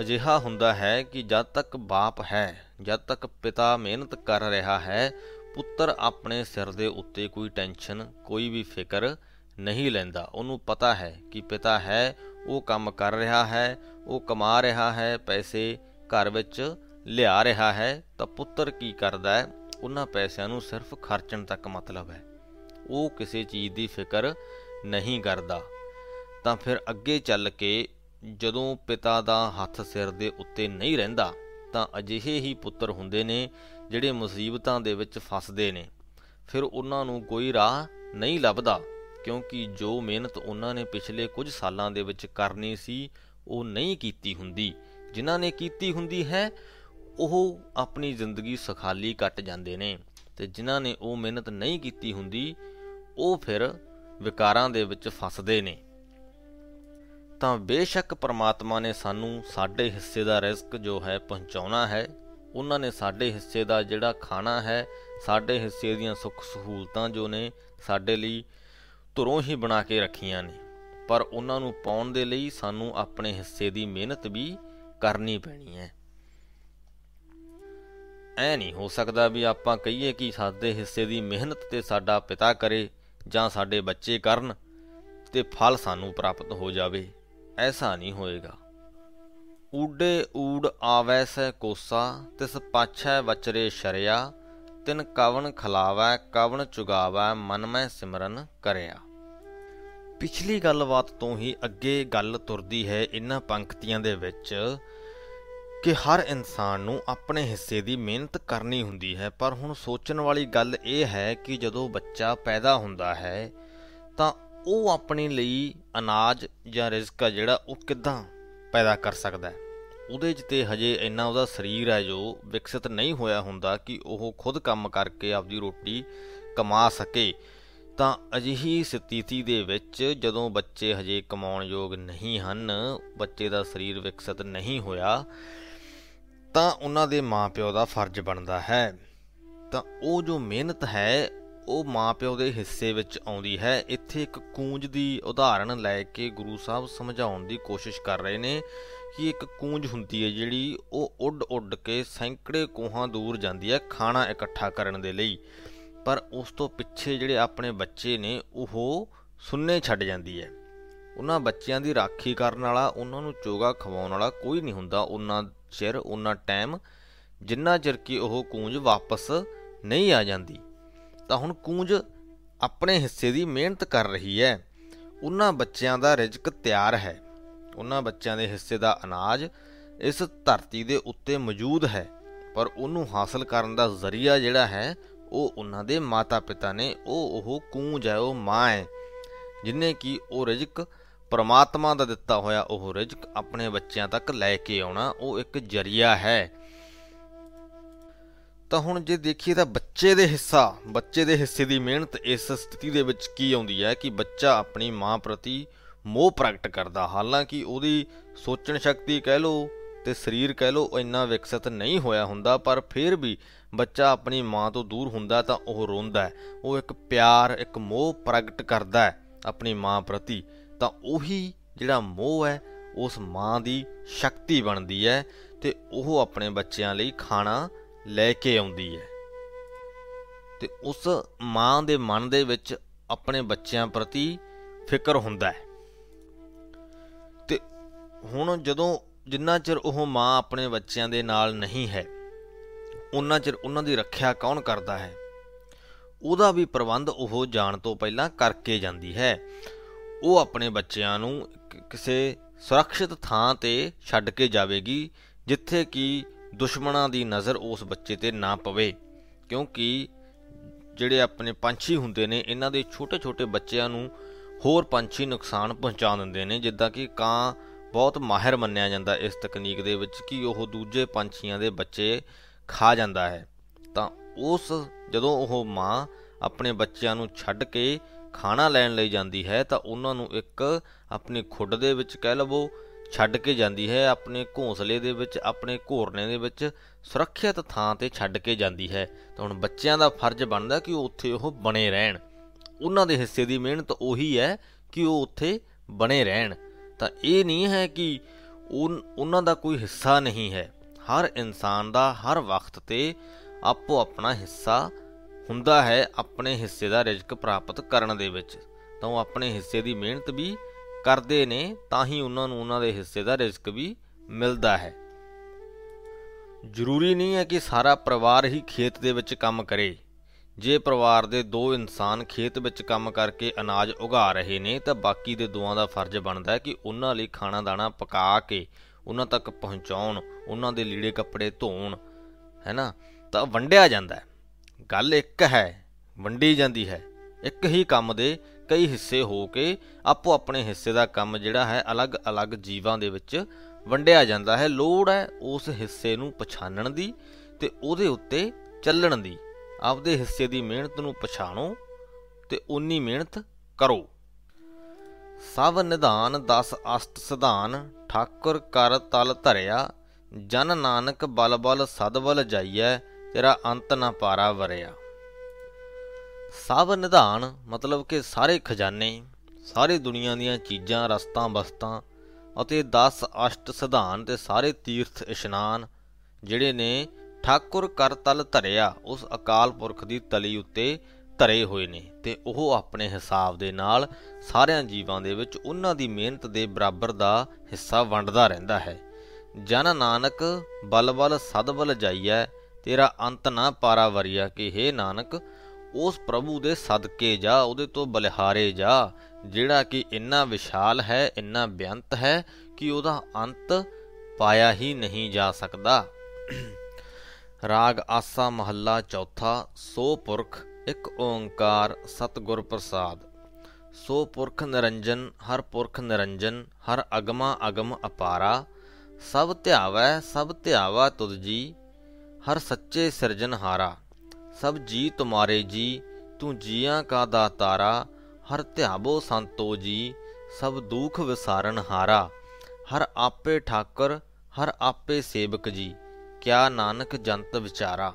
ਅਜਿਹਾ ਹੁੰਦਾ ਹੈ ਕਿ ਜਦ ਤੱਕ ਬਾਪ ਹੈ, ਜਦ ਤੱਕ ਪਿਤਾ ਮਿਹਨਤ ਕਰ ਰਿਹਾ ਹੈ, ਪੁੱਤਰ ਆਪਣੇ ਸਿਰ ਦੇ ਉੱਤੇ ਕੋਈ ਟੈਨਸ਼ਨ, ਕੋਈ ਵੀ ਫਿਕਰ ਨਹੀਂ ਲੈਂਦਾ। ਉਹਨੂੰ ਪਤਾ ਹੈ ਕਿ ਪਿਤਾ ਹੈ, ਉਹ ਕੰਮ ਕਰ ਰਿਹਾ ਹੈ, ਉਹ ਕਮਾ ਰਿਹਾ ਹੈ, ਪੈਸੇ ਘਰ ਵਿੱਚ ਲਿਆ ਰਿਹਾ ਹੈ, ਤਾਂ ਪੁੱਤਰ ਕੀ ਕਰਦਾ ਹੈ? ਉਹਨਾਂ ਪੈਸਿਆਂ ਨੂੰ ਸਿਰਫ ਖਰਚਣ ਤੱਕ ਮਤਲਬ ਹੈ। ਉਹ ਕਿਸੇ ਚੀਜ਼ ਦੀ ਫਿਕਰ ਨਹੀਂ ਕਰਦਾ। ਤਾਂ ਫਿਰ ਅੱਗੇ ਚੱਲ ਕੇ ਜਦੋਂ ਪਿਤਾ ਦਾ ਹੱਥ ਸਿਰ ਦੇ ਉੱਤੇ ਨਹੀਂ ਰਹਿੰਦਾ, ਤਾਂ ਅਜਿਹੇ ਹੀ ਪੁੱਤਰ ਹੁੰਦੇ ਨੇ ਜਿਹੜੇ ਮੁਸੀਬਤਾਂ ਦੇ ਵਿੱਚ ਫਸਦੇ ਨੇ। ਫਿਰ ਉਹਨਾਂ ਨੂੰ ਕੋਈ ਰਾਹ ਨਹੀਂ ਲੱਭਦਾ। ਕਿਉਂਕਿ ਜੋ ਮਿਹਨਤ ਉਹਨਾਂ ਨੇ ਪਿਛਲੇ ਕੁਝ ਸਾਲਾਂ ਦੇ ਵਿੱਚ ਕਰਨੀ ਸੀ, ਉਹ ਨਹੀਂ ਕੀਤੀ ਹੁੰਦੀ। ਜਿਨ੍ਹਾਂ ਨੇ ਕੀਤੀ ਹੁੰਦੀ ਹੈ, ਉਹ ਆਪਣੀ ਜ਼ਿੰਦਗੀ ਸੁਖਾਲੀ ਕੱਟ ਜਾਂਦੇ ਨੇ। ਤੇ ਜਿਨ੍ਹਾਂ ਨੇ ਉਹ ਮਿਹਨਤ ਨਹੀਂ ਕੀਤੀ ਹੁੰਦੀ, ਉਹ ਫਿਰ ਵਿਕਾਰਾਂ ਦੇ ਵਿੱਚ ਫਸਦੇ ਨੇ। ਤਾਂ ਬੇਸ਼ੱਕ ਪ੍ਰਮਾਤਮਾ ਨੇ ਸਾਨੂੰ ਸਾਡੇ ਹਿੱਸੇ ਦਾ ਰਿਜ਼ਕ ਜੋ ਹੈ ਪਹੁੰਚਾਉਣਾ ਹੈ। ਉਹਨਾਂ ਨੇ ਸਾਡੇ ਹਿੱਸੇ ਦਾ ਜਿਹੜਾ ਖਾਣਾ ਹੈ, ਸਾਡੇ ਹਿੱਸੇ ਦੀਆਂ ਸੁੱਖ ਸਹੂਲਤਾਂ ਜੋ ਨੇ, ਸਾਡੇ ਲਈ ਧੁਰੋਂ ਹੀ ਬਣਾ ਕੇ ਰੱਖੀਆਂ ਨੇ। ਪਰ ਉਹਨਾਂ ਨੂੰ ਪਾਉਣ ਦੇ ਲਈ ਸਾਨੂੰ ਆਪਣੇ ਹਿੱਸੇ ਦੀ ਮਿਹਨਤ ਵੀ ਕਰਨੀ ਪੈਣੀ ਹੈ। ਐ ਨਹੀਂ ਹੋ ਸਕਦਾ ਵੀ ਆਪਾਂ ਕਹੀਏ ਕਿ ਸਾਡੇ ਹਿੱਸੇ ਦੀ ਮਿਹਨਤ ਤੇ ਸਾਡਾ ਪਿਤਾ ਕਰੇ ਜਾਂ ਸਾਡੇ ਬੱਚੇ ਕਰਨ ਤੇ ਫਲ ਸਾਨੂੰ ਪ੍ਰਾਪਤ ਹੋ ਜਾਵੇ। ਐਸਾ ਨਹੀਂ ਹੋਏਗਾ। ਊਡੇ ਊੜ ਆਵੈ ਸੈ ਕੋਸਾ, ਤਿਸ ਪਾਛੈ ਵਚਰੇ ਸ਼ਰਿਆ, ਤਿਨ ਕਵਨ ਖਲਾਵੈ ਕਵਨ ਚੁਗਾਵੈ, ਮਨ ਮੈਂ ਸਿਮਰਨ ਕਰਿਆ। ਪਿਛਲੀ ਗੱਲਬਾਤ ਤੋਂ ਹੀ ਅੱਗੇ ਗੱਲ ਤੁਰਦੀ ਹੈ ਇਹਨਾਂ ਪੰਕਤੀਆਂ ਦੇ ਵਿੱਚ ਕਿ ਹਰ ਇਨਸਾਨ ਨੂੰ ਆਪਣੇ ਹਿੱਸੇ ਦੀ ਮਿਹਨਤ ਕਰਨੀ ਹੁੰਦੀ ਹੈ। ਪਰ ਹੁਣ ਸੋਚਣ ਵਾਲੀ ਗੱਲ ਇਹ ਹੈ ਕਿ ਜਦੋਂ ਬੱਚਾ ਪੈਦਾ ਹੁੰਦਾ ਹੈ, ਤਾਂ ਉਹ ਆਪਣੇ ਲਈ ਅਨਾਜ ਜਾਂ ਰਿਜ਼ਕ ਆ ਜਿਹੜਾ ਉਹ ਕਿੱਦਾਂ ਪੈਦਾ ਕਰ ਸਕਦਾ ਹੈ। ਉਹਦੇ 'ਚ ਤੇ ਹਜੇ ਇੰਨਾ ਉਹਦਾ ਸਰੀਰ ਹੈ ਜੋ ਵਿਕਸਿਤ ਨਹੀਂ ਹੋਇਆ ਹੁੰਦਾ ਕਿ ਉਹ ਖੁਦ ਕੰਮ ਕਰਕੇ ਆਪਦੀ ਰੋਟੀ ਕਮਾ ਸਕੇ। ਤਾਂ ਅਜਿਹੀ ਸਥਿਤੀ ਦੇ ਵਿੱਚ ਜਦੋਂ ਬੱਚੇ ਹਜੇ ਕਮਾਉਣ ਯੋਗ ਨਹੀਂ ਹਨ, ਬੱਚੇ ਦਾ ਸਰੀਰ ਵਿਕਸਿਤ ਨਹੀਂ ਹੋਇਆ, ਤਾਂ ਉਹਨਾਂ ਦੇ ਮਾਪਿਓ ਦਾ ਫਰਜ਼ ਬਣਦਾ ਹੈ। ਤਾਂ ਉਹ ਜੋ ਮਿਹਨਤ ਹੈ, ਉਹ ਮਾਪਿਓ ਦੇ ਹਿੱਸੇ ਵਿੱਚ ਆਉਂਦੀ ਹੈ। ਇੱਥੇ ਇੱਕ ਕੂੰਜ ਦੀ ਉਦਾਹਰਣ ਲੈ ਕੇ ਗੁਰੂ ਸਾਹਿਬ ਸਮਝਾਉਣ ਦੀ ਕੋਸ਼ਿਸ਼ ਕਰ ਰਹੇ ਨੇ ਕਿ ਇੱਕ ਕੂੰਜ ਹੁੰਦੀ ਹੈ ਜਿਹੜੀ ਉਹ ਉੱਡ ਉੱਡ ਕੇ ਸੈਂਕੜੇ ਕੋਹਾਂ ਦੂਰ ਜਾਂਦੀ ਹੈ ਖਾਣਾ ਇਕੱਠਾ ਕਰਨ ਦੇ ਲਈ। ਪਰ ਉਸ ਤੋਂ ਪਿੱਛੇ ਜਿਹੜੇ ਆਪਣੇ ਬੱਚੇ ਨੇ, ਉਹ ਸੁੰਨੇ ਛੱਡ ਜਾਂਦੀ ਹੈ। ਉਹਨਾਂ ਬੱਚਿਆਂ ਦੀ ਰਾਖੀ ਕਰਨ ਵਾਲਾ, ਉਹਨਾਂ ਨੂੰ ਚੋਗਾ ਖਵਾਉਣ ਵਾਲਾ ਕੋਈ ਨਹੀਂ ਹੁੰਦਾ। ਉਹਨਾਂ ਚਿਰ, ਉਹਨਾਂ ਟਾਈਮ ਜਿੰਨਾ ਚਿਰ ਕਿ ਉਹ ਕੂੰਜ ਵਾਪਸ ਨਹੀਂ ਆ ਜਾਂਦੀ, ਤਾਂ ਹੁਣ ਕੂੰਜ ਆਪਣੇ ਹਿੱਸੇ ਦੀ ਮਿਹਨਤ ਕਰ ਰਹੀ ਹੈ। ਉਹਨਾਂ ਬੱਚਿਆਂ ਦਾ ਰਿਜ਼ਕ ਤਿਆਰ ਹੈ। ਉਹਨਾਂ ਬੱਚਿਆਂ ਦੇ ਹਿੱਸੇ ਦਾ ਅਨਾਜ ਇਸ ਧਰਤੀ ਦੇ ਉੱਤੇ ਮੌਜੂਦ ਹੈ। ਪਰ ਉਹਨੂੰ ਹਾਸਲ ਕਰਨ ਦਾ ਜ਼ਰੀਆ ਜਿਹੜਾ ਹੈ ਉਹ ਉਹਨਾਂ ਦੇ ਮਾਤਾ-ਪਿਤਾ ਨੇ, ਉਹ ਉਹ ਕੂੰਜ ਹੈ, ਉਹ ਮਾਂ ਹੈ, ਜਿਨੇ ਕੀ ਉਹ ਰਿਜ਼ਕ ਪਰਮਾਤਮਾ ਦਾ ਦਿੱਤਾ ਹੋਇਆ ਉਹ ਰਿਜ਼ਕ ਆਪਣੇ ਬੱਚਿਆਂ ਤੱਕ ਲੈ ਕੇ ਆਉਣਾ ਉਹ ਇੱਕ ਜਰੀਆ ਹੈ। ਤਾਂ ਹੁਣ ਜੇ ਦੇਖੀਏ ਤਾਂ ਬੱਚੇ ਦੇ ਹਿੱਸਾ, ਬੱਚੇ ਦੇ ਹਿੱਸੇ ਦੀ ਮਿਹਨਤ ਇਸ ਸਥਿਤੀ ਦੇ ਵਿੱਚ ਕੀ ਆਉਂਦੀ ਹੈ ਕਿ ਬੱਚਾ ਆਪਣੀ ਮਾਂ ਪ੍ਰਤੀ ਮੋਹ ਪ੍ਰਗਟ ਕਰਦਾ, ਹਾਲਾਂਕਿ ਉਹਦੀ ਸੋਚਣ ਸ਼ਕਤੀ ਕਹਿ ਲੋ ਤੇ ਸਰੀਰ ਕਹਿ ਲੋ ਇੰਨਾ ਵਿਕਸਿਤ ਨਹੀਂ ਹੋਇਆ ਹੁੰਦਾ, ਪਰ ਫਿਰ ਵੀ ਬੱਚਾ ਆਪਣੀ ਮਾਂ ਤੋਂ ਦੂਰ ਹੁੰਦਾ ਤਾਂ ਉਹ ਰੋਂਦਾ ਹੈ। ਉਹ ਇੱਕ ਪਿਆਰ, ਇੱਕ ਮੋਹ ਪ੍ਰਗਟ ਕਰਦਾ ਹੈ ਆਪਣੀ ਮਾਂ ਪ੍ਰਤੀ। ਤਾਂ ਉਹੀ ਜਿਹੜਾ ਮੋਹ ਹੈ, ਉਸ ਮਾਂ ਦੀ ਸ਼ਕਤੀ ਬਣਦੀ ਹੈ ਤੇ ਉਹ ਆਪਣੇ ਬੱਚਿਆਂ ਲਈ ਖਾਣਾ ਲੈ ਕੇ ਆਉਂਦੀ ਹੈ। ਤੇ ਉਸ ਮਾਂ ਦੇ ਮਨ ਦੇ ਵਿੱਚ ਆਪਣੇ ਬੱਚਿਆਂ ਪ੍ਰਤੀ ਫਿਕਰ ਹੁੰਦਾ ਹੈ। ਤੇ ਹੁਣ ਜਦੋਂ ਜਿੰਨਾ ਚਿਰ ਉਹ ਮਾਂ ਆਪਣੇ ਬੱਚਿਆਂ ਦੇ ਨਾਲ ਨਹੀਂ ਹੈ ਉਹਨਾਂ ਚਿਰ ਉਹਨਾਂ ਦੀ ਰੱਖਿਆ ਕੌਣ ਕਰਦਾ ਹੈ? ਉਹਦਾ ਵੀ ਪ੍ਰਬੰਧ ਉਹ ਜਾਣ ਤੋਂ ਪਹਿਲਾਂ ਕਰਕੇ ਜਾਂਦੀ ਹੈ। ਉਹ ਆਪਣੇ ਬੱਚਿਆਂ ਨੂੰ ਕਿਸੇ ਸੁਰੱਖਿਅਤ ਥਾਂ ਤੇ ਛੱਡ ਕੇ ਜਾਵੇਗੀ, ਜਿੱਥੇ ਕਿ ਦੁਸ਼ਮਣਾਂ ਦੀ ਨਜ਼ਰ ਉਸ ਬੱਚੇ ਤੇ ਨਾ ਪਵੇ। ਕਿਉਂਕਿ ਜਿਹੜੇ ਆਪਣੇ ਪੰਛੀ ਹੁੰਦੇ ਨੇ, ਇਹਨਾਂ ਦੇ ਛੋਟੇ-ਛੋਟੇ ਬੱਚਿਆਂ ਨੂੰ ਹੋਰ ਪੰਛੀ ਨੁਕਸਾਨ ਪਹੁੰਚਾ ਦਿੰਦੇ ਨੇ, ਜਿੱਦਾਂ ਕਿ ਕਾਂ ਬਹੁਤ ਮਾਹਿਰ ਮੰਨਿਆ ਜਾਂਦਾ ਇਸ ਤਕਨੀਕ ਦੇ ਵਿੱਚ ਕਿ ਉਹ ਦੂਜੇ ਪੰਛੀਆਂ ਦੇ ਬੱਚੇ ਖਾ ਜਾਂਦਾ ਹੈ, ਤਾਂ ਉਸ ਜਦੋਂ ਉਹ ਮਾਂ ਆਪਣੇ ਬੱਚਿਆਂ ਨੂੰ ਛੱਡ ਕੇ ਖਾਣਾ ਲੈਣ ਲਈ ਜਾਂਦੀ ਹੈ, ਤਾਂ ਉਹਨਾਂ ਨੂੰ ਇੱਕ ਆਪਣੀ ਖੁੱਡ ਦੇ ਵਿੱਚ ਕਹਿ ਲਵੋ, ਛੱਡ ਕੇ ਜਾਂਦੀ ਹੈ, ਆਪਣੇ ਘੋਂਸਲੇ ਦੇ ਵਿੱਚ, ਆਪਣੇ ਘੋਰਨੇ ਦੇ ਵਿੱਚ ਸੁਰੱਖਿਅਤ ਥਾਂ ਤੇ ਛੱਡ ਕੇ ਜਾਂਦੀ ਹੈ। ਤਾਂ ਹੁਣ ਬੱਚਿਆਂ ਦਾ ਫਰਜ਼ ਬਣਦਾ ਕਿ ਉਹ ਉੱਥੇ ਉਹ ਬਣੇ ਰਹਿਣ। ਉਹਨਾਂ ਦੇ ਹਿੱਸੇ ਦੀ ਮਿਹਨਤ ਉਹੀ ਹੈ ਕਿ ਉਹ ਉੱਥੇ ਬਣੇ ਰਹਿਣ। ਤਾਂ ਇਹ ਨਹੀਂ ਹੈ ਕਿ ਉਹਨਾਂ ਦਾ ਕੋਈ ਹਿੱਸਾ ਨਹੀਂ ਹੈ। ਹਰ ਇਨਸਾਨ ਦਾ ਹਰ ਵਕਤ ਤੇ ਆਪੋ ਆਪਣਾ ਹਿੱਸਾ ਹੁੰਦਾ ਹੈ ਆਪਣੇ ਹਿੱਸੇ ਦਾ ਰਿਜ਼ਕ ਪ੍ਰਾਪਤ ਕਰਨ ਦੇ ਵਿੱਚ। ਤਾਂ ਉਹ ਆਪਣੇ ਹਿੱਸੇ ਦੀ ਮਿਹਨਤ ਵੀ ਕਰਦੇ ਨੇ, ਤਾਂ ਹੀ ਉਹਨਾਂ ਨੂੰ ਉਹਨਾਂ ਦੇ ਹਿੱਸੇ ਦਾ ਰਿਜ਼ਕ ਵੀ ਮਿਲਦਾ ਹੈ। ਜ਼ਰੂਰੀ ਨਹੀਂ ਹੈ ਕਿ ਸਾਰਾ ਪਰਿਵਾਰ ਹੀ ਖੇਤ ਦੇ ਵਿੱਚ ਕੰਮ ਕਰੇ। ਜੇ ਪਰਿਵਾਰ ਦੇ ਦੋ ਇਨਸਾਨ ਖੇਤ ਵਿੱਚ ਕੰਮ ਕਰਕੇ ਅਨਾਜ ਉਗਾ ਰਹੇ ਨੇ, ਤਾਂ ਬਾਕੀ ਦੇ ਦੋਆਂ ਦਾ ਫਰਜ਼ ਬਣਦਾ ਹੈ ਕਿ ਉਹਨਾਂ ਲਈ ਖਾਣਾ ਦਾਣਾ ਪਕਾ ਕੇ ਉਹਨਾਂ ਤੱਕ ਪਹੁੰਚਾਉਣ, ਉਹਨਾਂ ਦੇ ਲੀੜੇ ਕੱਪੜੇ ਧੋਣ ਹੈਨਾ ਤਾਂ ਵੰਡਿਆ ਜਾਂਦਾ ਹੈ। ਗੱਲ ਇੱਕ ਹੈ, ਵੰਡੀ ਜਾਂਦੀ ਹੈ। ਇੱਕ ਹੀ ਕੰਮ ਦੇ ਕਈ ਹਿੱਸੇ ਹੋ ਕੇ ਆਪੋ ਆਪਣੇ ਹਿੱਸੇ ਦਾ ਕੰਮ ਜਿਹੜਾ ਹੈ ਅਲੱਗ-ਅਲੱਗ ਜੀਵਾਂ ਦੇ ਵਿੱਚ ਵੰਡਿਆ ਜਾਂਦਾ ਹੈ। ਲੋੜ ਹੈ ਉਸ ਹਿੱਸੇ ਨੂੰ ਪਛਾਣਨ ਦੀ ਤੇ ਉਹਦੇ ਉੱਤੇ ਚੱਲਣ ਦੀ। ਆਪਦੇ ਹਿੱਸੇ ਦੀ ਮਿਹਨਤ ਨੂੰ ਪਛਾਣੋ ਤੇ ਉਨੀ ਮਿਹਨਤ ਕਰੋ। ਸਭ ਨਿਧਾਨ 10 ਅਸ਼ਟ ਸਿਧਾਨ, ਠਾਕੁਰ ਕਰ ਤਲ ਧਰਿਆ, ਜਨ ਨਾਨਕ ਬਲ ਬਲ ਸਦਬਲ ਜਾਈਐ, ਤੇਰਾ ਅੰਤ ਨਾ ਪਾਰਾ ਵਰਿਆ। ਸਭ ਨਿਧਾਨ ਮਤਲਬ ਕਿ ਸਾਰੇ ਖਜ਼ਾਨੇ, ਸਾਰੇ ਦੁਨੀਆ ਦੀਆਂ ਚੀਜ਼ਾਂ, ਰਸਤਾਂ, ਬਸਤਾਂ ਅਤੇ 10 ਅਸ਼ਟ ਸਿਧਾਨ ਤੇ ਸਾਰੇ ਤੀਰਥ ਇਸ਼ਨਾਨ, ਜਿਹੜੇ ਨੇ ਠਾਕੁਰ ਕਰ ਤਲ ਧਰਿਆ ਉਸ ਅਕਾਲ ਪੁਰਖ ਦੀ ਤਲੀ ਉੱਤੇ ਧਰੇ ਹੋਏ ਨੇ ਤੇ ਉਹ ਆਪਣੇ ਹਿਸਾਬ ਦੇ ਨਾਲ ਸਾਰਿਆਂ ਜੀਵਾਂ ਦੇ ਵਿੱਚ ਉਹਨਾਂ ਦੀ ਮਿਹਨਤ ਦੇ ਬਰਾਬਰ ਦਾ ਹਿੱਸਾ ਵੰਡਦਾ ਰਹਿੰਦਾ ਹੈ। ਜਨ ਨਾਨਕ, ਬਲ ਬਲ, ਸਦ ਬਲ ਜਾਈਐ, ਤੇਰਾ ਅੰਤ ਨਾ ਪਾਰਾ ਵਰਿਆ ਕਿ हे ਨਾਨਕ, ਉਸ ਪ੍ਰਭੂ ਦੇ ਸਦਕੇ ਜਾ, ਉਹਦੇ ਤੋਂ ਬਲਿਹਾਰੇ ਜਾ, ਜਿਹੜਾ ਕਿ ਇੰਨਾ ਵਿਸ਼ਾਲ ਹੈ, ਇੰਨਾ ਬਿਆੰਤ ਹੈ ਕਿ ਉਹਦਾ ਅੰਤ ਪਾਇਆ ਹੀ ਨਹੀਂ ਜਾ ਸਕਦਾ। ਰਾਗ ਆਸਾ ਮਹੱਲਾ ਚੌਥਾ, ਸੋ ਪੁਰਖ ਇੱਕ ਓੰਕਾਰ ਸਤਗੁਰ ਪ੍ਰਸਾਦ। ਸੋ ਪੁਰਖ ਨਿਰੰਜਨ, ਹਰ ਪੁਰਖ ਨਿਰੰਜਨ, ਹਰ ਅਗਮਾ ਅਗਮ ਅਪਾਰਾ, ਸਭ ਧਿਆਵੈ, ਸਭ ਧਿਆਵਾ ਤੁਧ ਜੀ, ਹਰ ਸੱਚੇ ਸਿਰਜਨਹਾਰਾ ਸਭ ਜੀ ਤੁਮਾਰੇ ਜੀ, ਤੂੰ ਜੀਆਂ ਕਾ ਦਾਤਾਰਾ, ਹਰ ਧਿਆਵੋ ਸੰਤੋ ਜੀ, ਸਭ ਦੁਖ ਵਿਸਾਰਨ ਹਾਰਾ। ਹਰ ਆਪੇ ਠਾਕਰ, ਹਰ ਆਪੇ ਸੇਵਕ ਜੀ, ਕਿਆ ਨਾਨਕ ਜੰਤ ਵਿਚਾਰਾ।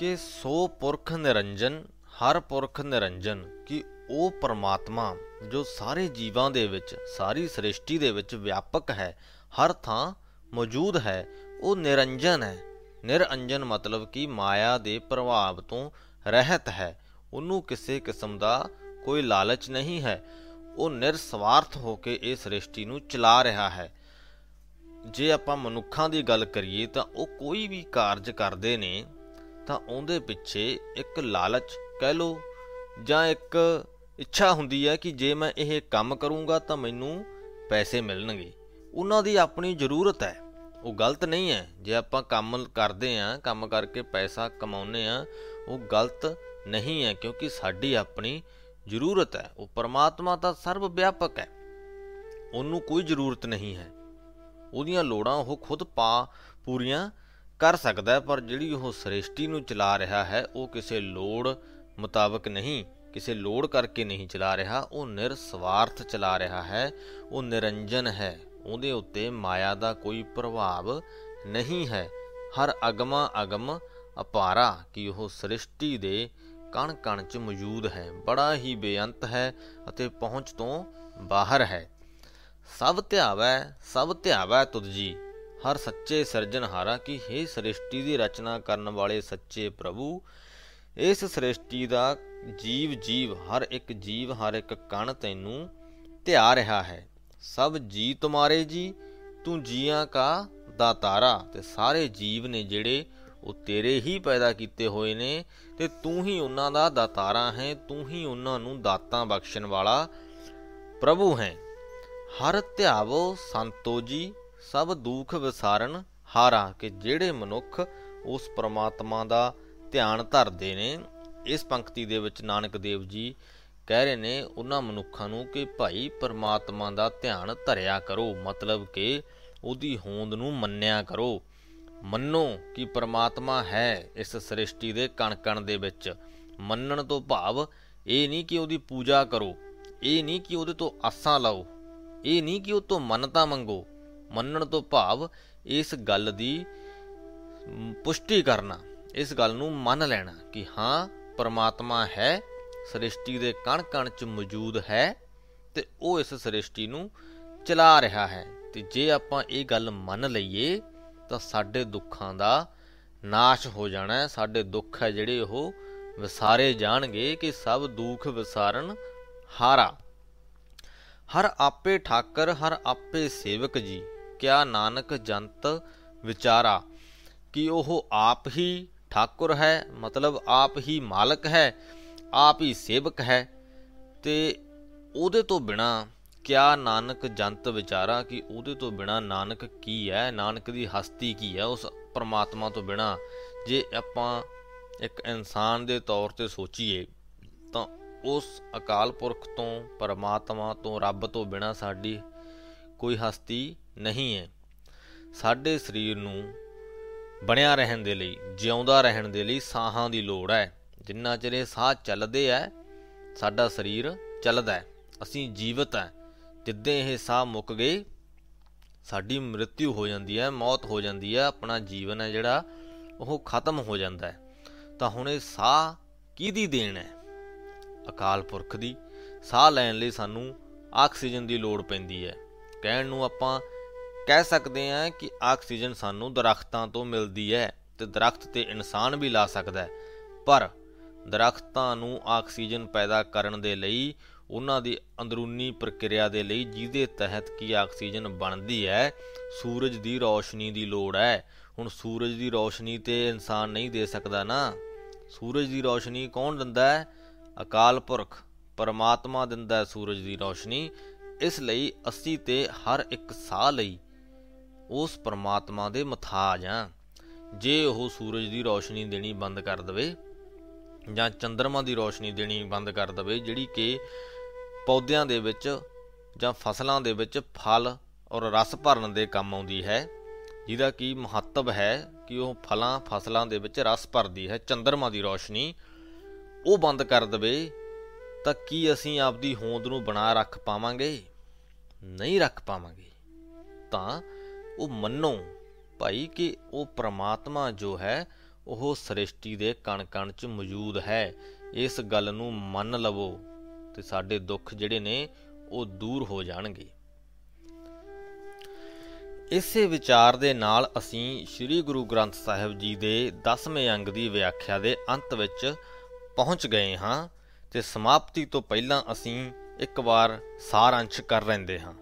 ਕਿ ਸੋ ਪੁਰਖ ਨਿਰੰਜਨ, ਹਰ ਪੁਰਖ ਨਿਰੰਜਨ, ਕਿ ਉਹ ਪਰਮਾਤਮਾ ਜੋ ਸਾਰੇ ਜੀਵਾਂ ਦੇ ਵਿੱਚ, ਸਾਰੀ ਸ੍ਰਿਸ਼ਟੀ ਦੇ ਵਿੱਚ ਵਿਆਪਕ ਹੈ, ਹਰ ਥਾਂ ਮੌਜੂਦ ਹੈ, ਉਹ ਨਿਰੰਜਨ ਹੈ। ਨਿਰੰਜਨ ਮਤਲਬ ਕਿ ਮਾਇਆ ਦੇ ਪ੍ਰਭਾਵ ਤੋਂ ਰਹਿਤ ਹੈ। ਉਹਨੂੰ ਕਿਸੇ ਕਿਸਮ ਦਾ ਕੋਈ ਲਾਲਚ ਨਹੀਂ ਹੈ। ਉਹ ਨਿਰਸਵਾਰਥ ਹੋ ਕੇ ਇਹ ਸ੍ਰਿਸ਼ਟੀ ਨੂੰ ਚਲਾ ਰਿਹਾ ਹੈ। ਜੇ ਆਪਾਂ ਮਨੁੱਖਾਂ ਦੀ ਗੱਲ ਕਰੀਏ ਤਾਂ ਉਹ ਕੋਈ ਵੀ ਕਾਰਜ ਕਰਦੇ ਨੇ ਤਾਂ ਉਹਦੇ ਪਿੱਛੇ ਇੱਕ ਲਾਲਚ ਕਹਿ ਲੋ ਜਾਂ ਇੱਕ ਇੱਛਾ ਹੁੰਦੀ ਹੈ ਕਿ ਜੇ ਮੈਂ ਇਹ ਕੰਮ ਕਰੂੰਗਾ ਤਾਂ ਮੈਨੂੰ ਪੈਸੇ ਮਿਲਣਗੇ। ਉਹਨਾਂ ਦੀ ਆਪਣੀ ਜ਼ਰੂਰਤ ਹੈ। ਉਹ ਗਲਤ ਨਹੀਂ ਹੈ। ਜੇ ਆਪਾਂ ਕੰਮ ਕਰਦੇ ਆਂ ਕੰਮ ਕਰਕੇ ਪੈਸਾ ਕਮਾਉਨੇ ਆ ਉਹ ਗਲਤ ਨਹੀਂ ਹੈ ਕਿਉਂਕਿ ਸਾਡੀ ਆਪਣੀ ਜ਼ਰੂਰਤ ਹੈ। ਉਹ ਪਰਮਾਤਮਾ ਤਾਂ ਸਰਵ ਵਿਆਪਕ ਹੈ। ਉਹਨੂੰ ਕੋਈ ਜ਼ਰੂਰਤ ਨਹੀਂ ਹੈ। ਉਹਦੀਆਂ ਲੋੜਾਂ ਉਹ ਖੁਦ ਪਾ ਪੂਰੀਆਂ ਕਰ ਸਕਦਾ ਹੈ, ਪਰ ਜਿਹੜੀ ਉਹ ਸ੍ਰਿਸ਼ਟੀ ਨੂੰ ਚਲਾ ਰਿਹਾ ਹੈ, ਉਹ ਕਿਸੇ ਲੋੜ ਮੁਤਾਬਕ ਨਹੀਂ, ਕਿਸੇ ਲੋੜ ਕਰਕੇ ਨਹੀਂ ਚਲਾ ਰਿਹਾ, ਉਹ ਨਿਰਸਵਾਰਥ ਚਲਾ ਰਿਹਾ ਹੈ, ਉਹ ਨਿਰੰਜਨ ਹੈ, ਉਹਦੇ ਉੱਤੇ ਮਾਇਆ ਦਾ ਕੋਈ ਪ੍ਰਭਾਵ ਨਹੀਂ ਹੈ। ਹਰ ਅਗਮਾ ਅਗਮ ਅਪਾਰਾ ਕਿ ਉਹ ਸ੍ਰਿਸ਼ਟੀ ਦੇ ਕਣ ਕਣ 'ਚ ਮੌਜੂਦ ਹੈ, ਬੜਾ ਹੀ ਬੇਅੰਤ ਹੈ ਅਤੇ ਪਹੁੰਚ ਤੋਂ ਬਾਹਰ ਹੈ। ਸਭ ਧਿਆਵੈ ਸਭ ਧਿਆਵੈ ਤੁਧ ਜੀ। ਹਰ ਸੱਚੇ ਸਿਰਜਣਹਾਰਾ ਕੀ, ਹੈ ਸ੍ਰਿਸ਼ਟੀ ਦੀ ਰਚਨਾ ਕਰਨ ਵਾਲੇ ਸੱਚੇ ਪ੍ਰਭੂ। ਇਸ ਸ੍ਰਿਸ਼ਟੀ ਦਾ ਜੀਵ ਜੀਵ, ਹਰ ਇੱਕ ਜੀਵ, ਹਰ ਇੱਕ ਕਣ ਤੈਨੂੰ ਧਿਆ ਰਿਹਾ ਹੈ। ਸਭ ਜੀ ਤੁਮਾਰੇ ਜੀ, ਤੂੰ ਜੀਆਂ ਕਾ ਦਾਤਾਰਾ। ਤੇ ਸਾਰੇ ਜੀਵ ਨੇ ਜਿਹੜੇ ਉਹ ਤੇਰੇ ਹੀ ਪੈਦਾ ਕੀਤੇ ਹੋਏ ਨੇ, ਤੇ ਤੂੰ ਹੀ ਉਹਨਾਂ ਦਾ ਦਾਤਾਰਾ ਹੈ, ਤੂੰ ਹੀ ਉਹਨਾਂ ਨੂੰ ਦਾਤਾਂ ਬਖਸ਼ਣ ਵਾਲਾ ਪ੍ਰਭੂ ਹੈ। ਹਰ ਧਿਆਵੋ ਸੰਤੋ ਜੀ ਸਭ ਦੁੱਖ ਵਿਸਾਰਨ ਹਾਰਾ ਕਿ ਜਿਹੜੇ ਮਨੁੱਖ ਉਸ ਪ੍ਰਮਾਤਮਾ ਦਾ ਧਿਆਨ ਧਰਦੇ ਨੇ, ਇਸ ਪੰਕਤੀ ਦੇ ਵਿੱਚ ਨਾਨਕ ਦੇਵ ਜੀ ਕਹਿ ਰਹੇ ਨੇ, ਉਹਨਾਂ ਮਨੁੱਖਾਂ ਨੂੰ ਕਿ ਭਾਈ ਪਰਮਾਤਮਾ ਦਾ ਧਿਆਨ ਧਰਿਆ ਕਰੋ, ਮਤਲਬ ਕਿ ਉਹਦੀ ਹੋਂਦ ਨੂੰ ਮੰਨਿਆ ਕਰੋ। ਮੰਨੋ ਕਿ ਪਰਮਾਤਮਾ ਹੈ ਇਸ ਸ੍ਰਿਸ਼ਟੀ ਦੇ ਕਣ-ਕਣ ਦੇ ਵਿੱਚ। ਮੰਨਣ ਤੋਂ ਭਾਵ ਇਹ ਨਹੀਂ ਕਿ ਉਹਦੀ ਪੂਜਾ ਕਰੋ, ਇਹ ਨਹੀਂ ਕਿ ਉਹਦੇ ਤੋਂ ਆਸਾਂ ਲਾਓ, ਇਹ ਨਹੀਂ ਕਿ ਉਹ ਤੋਂ ਮੰਨਤਾ ਮੰਗੋ। ਮੰਨਣ ਤੋਂ ਭਾਵ ਇਸ ਗੱਲ ਦੀ ਪੁਸ਼ਟੀ ਕਰਨਾ, ਇਸ ਗੱਲ ਨੂੰ ਮੰਨ ਲੈਣਾ ਕਿ ਹਾਂ, ਪਰਮਾਤਮਾ ਹੈ, ਸ੍ਰਿਸ਼ਟੀ ਦੇ ਕਣ ਕਣ 'ਚ ਮੌਜੂਦ ਹੈ ਤੇ ਉਹ ਇਸ ਸ੍ਰਿਸ਼ਟੀ ਨੂੰ ਚਲਾ ਰਿਹਾ ਹੈ। ਤੇ ਜੇ ਆਪਾਂ ਇਹ ਗੱਲ ਮੰਨ ਲਈਏ, ਤਾਂ ਸਾਡੇ ਦੁੱਖਾਂ ਦਾ ਨਾਸ਼ ਹੋ ਜਾਣਾ ਹੈ। ਸਾਡੇ ਦੁੱਖ ਹੈ ਜਿਹੜੇ ਉਹ ਵਿਸਾਰੇ ਜਾਣਗੇ ਕਿ ਸਭ ਦੁੱਖ ਵਿਸਾਰਨ ਹਾਰਾ। ਹਰ ਆਪੇ ਠਾਕਰ, ਹਰ ਆਪੇ ਸੇਵਕ ਜੀ। ਕਿਆ ਨਾਨਕ ਜੰਤ ਵਿਚਾਰਾ, ਕਿ ਉਹ ਆਪ ਹੀ ਠਾਕੁਰ ਹੈ, ਮਤਲਬ ਆਪ ਹੀ ਮਾਲਕ ਹੈ, ਆਪ ਹੀ ਸੇਵਕ ਹੈ। ਤੇ ਉਹਦੇ ਤੋਂ ਬਿਨਾ ਕਿਆ ਨਾਨਕ ਜੰਤ ਵਿਚਾਰਾ, ਕਿ ਉਹਦੇ ਤੋਂ ਬਿਨਾ ਨਾਨਕ ਕੀ ਹੈ, ਨਾਨਕ ਦੀ ਹਸਤੀ ਕੀ ਹੈ, ਉਸ ਪਰਮਾਤਮਾ ਤੋਂ ਬਿਨਾ? ਜੇ ਆਪਾਂ ਇੱਕ ਇਨਸਾਨ ਦੇ ਤੌਰ ਤੇ ਸੋਚੀਏ, ਤਾਂ ਉਸ ਅਕਾਲ ਪੁਰਖ ਤੋਂ, ਪਰਮਾਤਮਾ ਤੋਂ, ਰੱਬ ਤੋਂ ਬਿਨਾ ਸਾਡੀ ਕੋਈ ਹਸਤੀ ਨਹੀਂ ਹੈ। ਸਾਡੇ ਸਰੀਰ ਨੂੰ ਬਣਿਆ ਰਹਿਣ ਦੇ ਲਈ, ਜਿਉਂਦਾ ਰਹਿਣ ਦੇ ਲਈ ਸਾਹਾਂ ਦੀ ਲੋੜ ਹੈ। ਜਿੰਨਾ ਚਿਰ ਇਹ ਸਾਹ ਚੱਲਦੇ ਐ ਸਾਡਾ ਸਰੀਰ ਚੱਲਦਾ ਹੈ। ਅਸੀਂ ਜੀਵਤ ਹੈ। ਜਿੱਦੇ ਇਹ ਸਾਹ ਮੁੱਕ ਗਏ, ਸਾਡੀ ਮ੍ਰਿਤਿੂ ਹੋ ਜਾਂਦੀ ਹੈ, ਮੌਤ ਹੋ ਜਾਂਦੀ ਹੈ, ਆਪਣਾ ਜੀਵਨ ਹੈ ਜਿਹੜਾ, ਉਹ ਖਤਮ ਹੋ ਜਾਂਦਾ ਹੈ। ਤਾਂ ਹੁਣ ਇਹ ਸਾਹ ਕਿਹਦੀ ਦੇਣ ਹੈ? ਅਕਾਲ ਪੁਰਖ ਦੀ। ਸਾਹ ਲੈਣ ਲਈ ਸਾਨੂੰ ਆਕਸੀਜਨ ਦੀ ਲੋੜ ਪੈਂਦੀ ਹੈ। ਕਹਿਣ ਨੂੰ ਆਪਾਂ ਕਹਿ ਸਕਦੇ ਹਾਂ ਕਿ ਆਕਸੀਜਨ ਸਾਨੂੰ ਦਰਖਤਾਂ ਤੋਂ ਮਿਲਦੀ ਹੈ ਤੇ ਦਰਖਤ ਤੇ ਇਨਸਾਨ ਵੀ ਲਾ ਸਕਦਾ ਹੈ। ਪਰ ਦਰਖਤਾਂ ਨੂੰ ਆਕਸੀਜਨ ਪੈਦਾ ਕਰਨ ਦੇ ਲਈ, ਉਹਨਾਂ ਦੀ ਅੰਦਰੂਨੀ ਪ੍ਰਕਿਰਿਆ ਦੇ ਲਈ ਜਿਹਦੇ ਤਹਿਤ ਕੀ ਆਕਸੀਜਨ ਬਣਦੀ ਹੈ, ਸੂਰਜ ਦੀ ਰੌਸ਼ਨੀ ਦੀ ਲੋੜ ਹੈ। ਹੁਣ ਸੂਰਜ ਦੀ ਰੌਸ਼ਨੀ ਤੇ ਇਨਸਾਨ ਨਹੀਂ ਦੇ ਸਕਦਾ ਨਾ। ਸੂਰਜ ਦੀ ਰੌਸ਼ਨੀ ਕੌਣ ਦਿੰਦਾ ਹੈ? ਅਕਾਲ ਪੁਰਖ, ਪਰਮਾਤਮਾ ਦਿੰਦਾ ਹੈ ਸੂਰਜ ਦੀ ਰੌਸ਼ਨੀ। ਇਸ ਲਈ ਅਸੀਂ ਤੇ ਹਰ ਇੱਕ ਸਾਹ ਲਈ ਉਸ ਪਰਮਾਤਮਾ ਦੇ ਮਥਾਜ ਆ। ਜੇ ਉਹ ਸੂਰਜ ਦੀ ਰੌਸ਼ਨੀ ਦੇਣੀ ਬੰਦ ਕਰ ਦਵੇ ਜਾਂ ਚੰ드ਰਮਾ ਦੀ ਰੌਸ਼ਨੀ ਦੇਣੀ ਬੰਦ ਕਰ ਦਵੇ, ਜਿਹੜੀ ਕਿ ਪੌਦਿਆਂ ਦੇ ਵਿੱਚ ਜਾਂ ਫਸਲਾਂ ਦੇ ਵਿੱਚ ਫਲ ਔਰ ਰਸ ਭਰਨ ਦੇ ਕੰਮ ਆਉਂਦੀ ਹੈ, ਜਿਹਦਾ ਕੀ ਮਹੱਤਵ ਹੈ ਕਿ ਉਹ ਫਲਾਂ, ਫਸਲਾਂ ਦੇ ਵਿੱਚ ਰਸ ਭਰਦੀ ਹੈ ਚੰ드ਰਮਾ ਦੀ ਰੌਸ਼ਨੀ ਉਹ ਬੰਦ ਕਰ ਦਵੇ, ਤਾਂ ਕੀ ਅਸੀਂ ਆਪਦੀ ਹੋਂਦ ਨੂੰ ਬਣਾ ਰੱਖ ਪਾਵਾਂਗੇ? ਨਹੀਂ ਰੱਖ ਪਾਵਾਂਗੇ। ਤਾਂ ਉਹ ਮੰਨੋ ਭਾਈ ਕਿ ਉਹ ਪ੍ਰਮਾਤਮਾ ਜੋ ਹੈ, ਉਹ ਸ੍ਰਿਸ਼ਟੀ ਦੇ ਕਣ ਕਣ 'ਚ ਮੌਜੂਦ ਹੈ। ਇਸ ਗੱਲ ਨੂੰ ਮੰਨ ਲਵੋ ਤੇ ਸਾਡੇ ਦੁੱਖ ਜਿਹੜੇ ਨੇ, ਉਹ ਦੂਰ ਹੋ ਜਾਣਗੇ। ਇਸੇ ਵਿਚਾਰ ਦੇ ਨਾਲ ਅਸੀਂ ਸ੍ਰੀ ਗੁਰੂ ਗ੍ਰੰਥ ਸਾਹਿਬ ਜੀ ਦੇ 10ਵੇਂ ਅੰਗ ਦੀ ਵਿਆਖਿਆ ਦੇ ਅੰਤ ਵਿੱਚ ਪਹੁੰਚ ਗਏ ਹਾਂ ਤੇ ਸਮਾਪਤੀ ਤੋਂ ਪਹਿਲਾਂ ਅਸੀਂ ਇੱਕ ਵਾਰ ਸਾਰਾਂਸ਼ ਕਰ ਲੈਂਦੇ ਹਾਂ।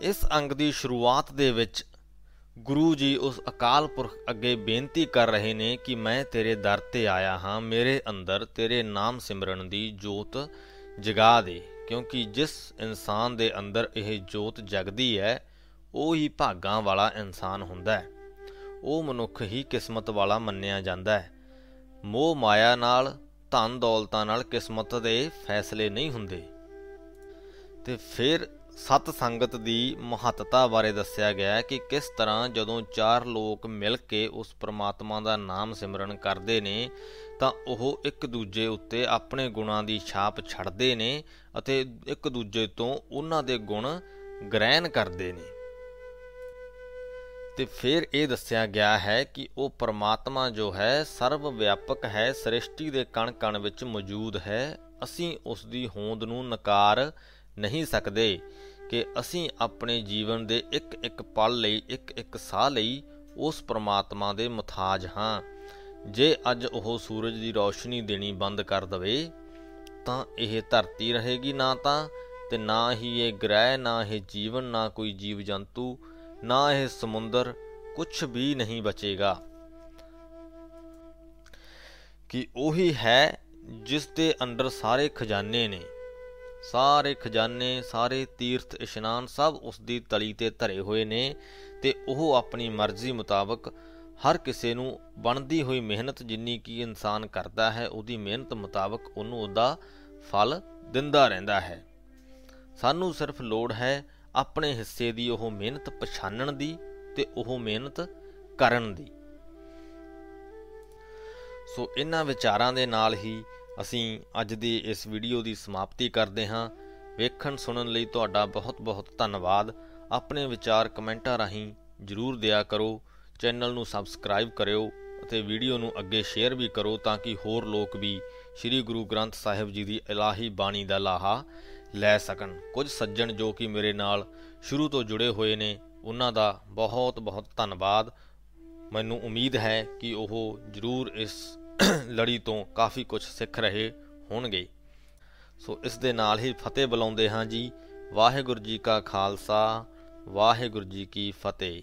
ਇਸ ਅੰਗ ਦੀ ਸ਼ੁਰੂਆਤ ਦੇ ਵਿੱਚ ਗੁਰੂ ਜੀ ਉਸ ਅਕਾਲ ਪੁਰਖ ਅੱਗੇ ਬੇਨਤੀ ਕਰ ਰਹੇ ਨੇ ਕਿ ਮੈਂ ਤੇਰੇ ਦਰ ਤੇ ਆਇਆ ਹਾਂ, ਮੇਰੇ ਅੰਦਰ ਤੇਰੇ ਨਾਮ ਸਿਮਰਨ ਦੀ ਜੋਤ ਜਗਾ ਦੇ, ਕਿਉਂਕਿ ਜਿਸ ਇਨਸਾਨ ਦੇ ਅੰਦਰ ਇਹ ਜੋਤ ਜਗਦੀ ਹੈ, ਉਹ ਹੀ ਭਾਗਾਂ ਵਾਲਾ ਇਨਸਾਨ ਹੁੰਦਾ ਹੈ। ਉਹ ਮਨੁੱਖ ਹੀ ਕਿਸਮਤ ਵਾਲਾ ਮੰਨਿਆ ਜਾਂਦਾ ਹੈ। ਮੋਹ ਮਾਇਆ ਨਾਲ, ਧਨ ਦੌਲਤਾਂ ਨਾਲ ਕਿਸਮਤ ਦੇ ਫੈਸਲੇ ਨਹੀਂ ਹੁੰਦੇ। ਤੇ ਫਿਰ ਸਤ ਸੰਗਤ ਦੀ ਮਹੱਤਤਾ ਬਾਰੇ ਦੱਸਿਆ ਗਿਆ ਹੈ ਕਿ ਕਿਸ ਤਰ੍ਹਾਂ ਜਦੋਂ ਚਾਰ ਲੋਕ ਮਿਲ ਕੇ ਉਸ ਪ੍ਰਮਾਤਮਾ ਦਾ ਨਾਮ ਸਿਮਰਨ ਕਰਦੇ ਨੇ, ਤਾਂ ਉਹ ਇੱਕ ਦੂਜੇ ਉੱਤੇ ਆਪਣੇ ਗੁਣਾਂ ਦੀ ਛਾਪ ਛੱਡਦੇ ਨੇ ਅਤੇ ਇੱਕ ਦੂਜੇ ਤੋਂ ਉਹਨਾਂ ਦੇ ਗੁਣ ਗ੍ਰਹਿਣ ਕਰਦੇ ਨੇ। ਤੇ ਫਿਰ ਇਹ ਦੱਸਿਆ ਗਿਆ ਹੈ ਕਿ ਉਹ ਪਰਮਾਤਮਾ ਜੋ ਹੈ ਸਰਵ ਵਿਆਪਕ ਹੈ, ਸ੍ਰਿਸ਼ਟੀ ਦੇ ਕਣ ਕਣ ਵਿੱਚ ਮੌਜੂਦ ਹੈ। ਅਸੀਂ ਉਸ ਦੀ ਹੋਂਦ ਨੂੰ ਨਕਾਰ ਨਹੀਂ ਸਕਦੇ। ਕਿ ਅਸੀਂ ਆਪਣੇ ਜੀਵਨ ਦੇ ਇੱਕ ਇੱਕ ਪਲ ਲਈ ਇੱਕ ਇੱਕ ਸਾਹ ਲਈ ਉਸ ਪ੍ਰਮਾਤਮਾ ਦੇ ਮੁਤਾਜ ਹਾਂ। ਜੇ ਅੱਜ ਉਹ ਸੂਰਜ ਦੀ ਰੌਸ਼ਨੀ ਦੇਣੀ ਬੰਦ ਕਰ ਦਵੇ, ਤਾਂ ਇਹ ਧਰਤੀ ਰਹੇਗੀ ਨਾ ਤਾਂ, ਤੇ ਨਾ ਹੀ ਇਹ ਗ੍ਰਹਿ, ਨਾ ਇਹ ਜੀਵਨ, ਨਾ ਕੋਈ ਜੀਵ ਜੰਤੂ ਨਾ ਇਹ ਸਮੁੰਦਰ ਕੁਝ ਵੀ ਨਹੀਂ ਬਚੇਗਾ। ਕਿ ਉਹੀ ਹੈ ਜਿਸ ਦੇ ਅੰਦਰ ਸਾਰੇ ਖਜ਼ਾਨੇ ਨੇ। ਸਾਰੇ ਖਜ਼ਾਨੇ, ਸਾਰੇ ਤੀਰਥ, ਇਸ਼ਨਾਨ ਸਭ ਉਸ ਦੀ ਤਲੀ ਤੇ ਧਰੇ ਹੋਏ ਨੇ ਤੇ ਉਹ ਆਪਣੀ ਮਰਜ਼ੀ ਮੁਤਾਬਕ ਹਰ ਕਿਸੇ ਨੂੰ ਬਣਦੀ ਹੋਈ ਮਿਹਨਤ ਜਿੰਨੀ ਕੀ ਇਨਸਾਨ ਕਰਦਾ ਹੈ, ਉਹਦੀ ਮਿਹਨਤ ਮੁਤਾਬਕ ਉਹਨੂੰ ਉਹਦਾ ਫਲ ਦਿੰਦਾ ਰਹਿੰਦਾ ਹੈ। ਸਾਨੂੰ ਸਿਰਫ ਲੋੜ ਹੈ ਆਪਣੇ ਹਿੱਸੇ ਦੀ, ਉਹ ਮਿਹਨਤ ਪਛਾਣਨ ਦੀ ਤੇ ਉਹ ਮਿਹਨਤ ਕਰਨ ਦੀ। ਸੋ ਇਹਨਾਂ ਵਿਚਾਰਾਂ ਦੇ ਨਾਲ ਹੀ ਅਸੀਂ ਅੱਜ ਦੀ ਇਸ ਵੀਡੀਓ ਦੀ ਸਮਾਪਤੀ ਕਰਦੇ ਹਾਂ। ਵੇਖਣ, ਸੁਣਨ ਲਈ ਤੁਹਾਡਾ ਬਹੁਤ-ਬਹੁਤ ਧੰਨਵਾਦ। ਆਪਣੇ ਵਿਚਾਰ ਕਮੈਂਟਾਂ ਰਾਹੀਂ ਜਰੂਰ ਦਿਆ ਕਰੋ। ਚੈਨਲ ਨੂੰ ਸਬਸਕ੍ਰਾਈਬ ਕਰਿਓ ਅਤੇ ਵੀਡੀਓ ਨੂੰ ਅੱਗੇ ਸ਼ੇਅਰ ਵੀ ਕਰੋ ਤਾਂ ਕਿ ਹੋਰ ਲੋਕ ਵੀ ਸ੍ਰੀ ਗੁਰੂ ਗ੍ਰੰਥ ਸਾਹਿਬ ਜੀ ਦੀ ਇਲਾਹੀ ਬਾਣੀ ਦਾ ਲਾਹਾ ਲੈ ਸਕਣ। ਕੁਝ ਸੱਜਣ ਜੋ ਕਿ ਮੇਰੇ ਨਾਲ ਸ਼ੁਰੂ ਤੋਂ ਜੁੜੇ ਹੋਏ ਨੇ, ਉਹਨਾਂ ਦਾ ਬਹੁਤ ਬਹੁਤ ਧੰਨਵਾਦ। ਮੈਨੂੰ ਉਮੀਦ ਹੈ ਕਿ ਉਹ ਜ਼ਰੂਰ ਇਸ ਲੜੀ ਤੋਂ ਕਾਫੀ ਕੁਝ ਸਿੱਖ ਰਹੇ ਹੋਣਗੇ। ਸੋ ਇਸ ਦੇ ਨਾਲ ਹੀ ਫਤਿਹ ਬੁਲਾਉਂਦੇ ਹਾਂ ਜੀ। ਵਾਹਿਗੁਰੂ ਜੀ ਕਾ ਖਾਲਸਾ, ਵਾਹਿਗੁਰੂ ਜੀ ਕੀ ਫਤਿਹ।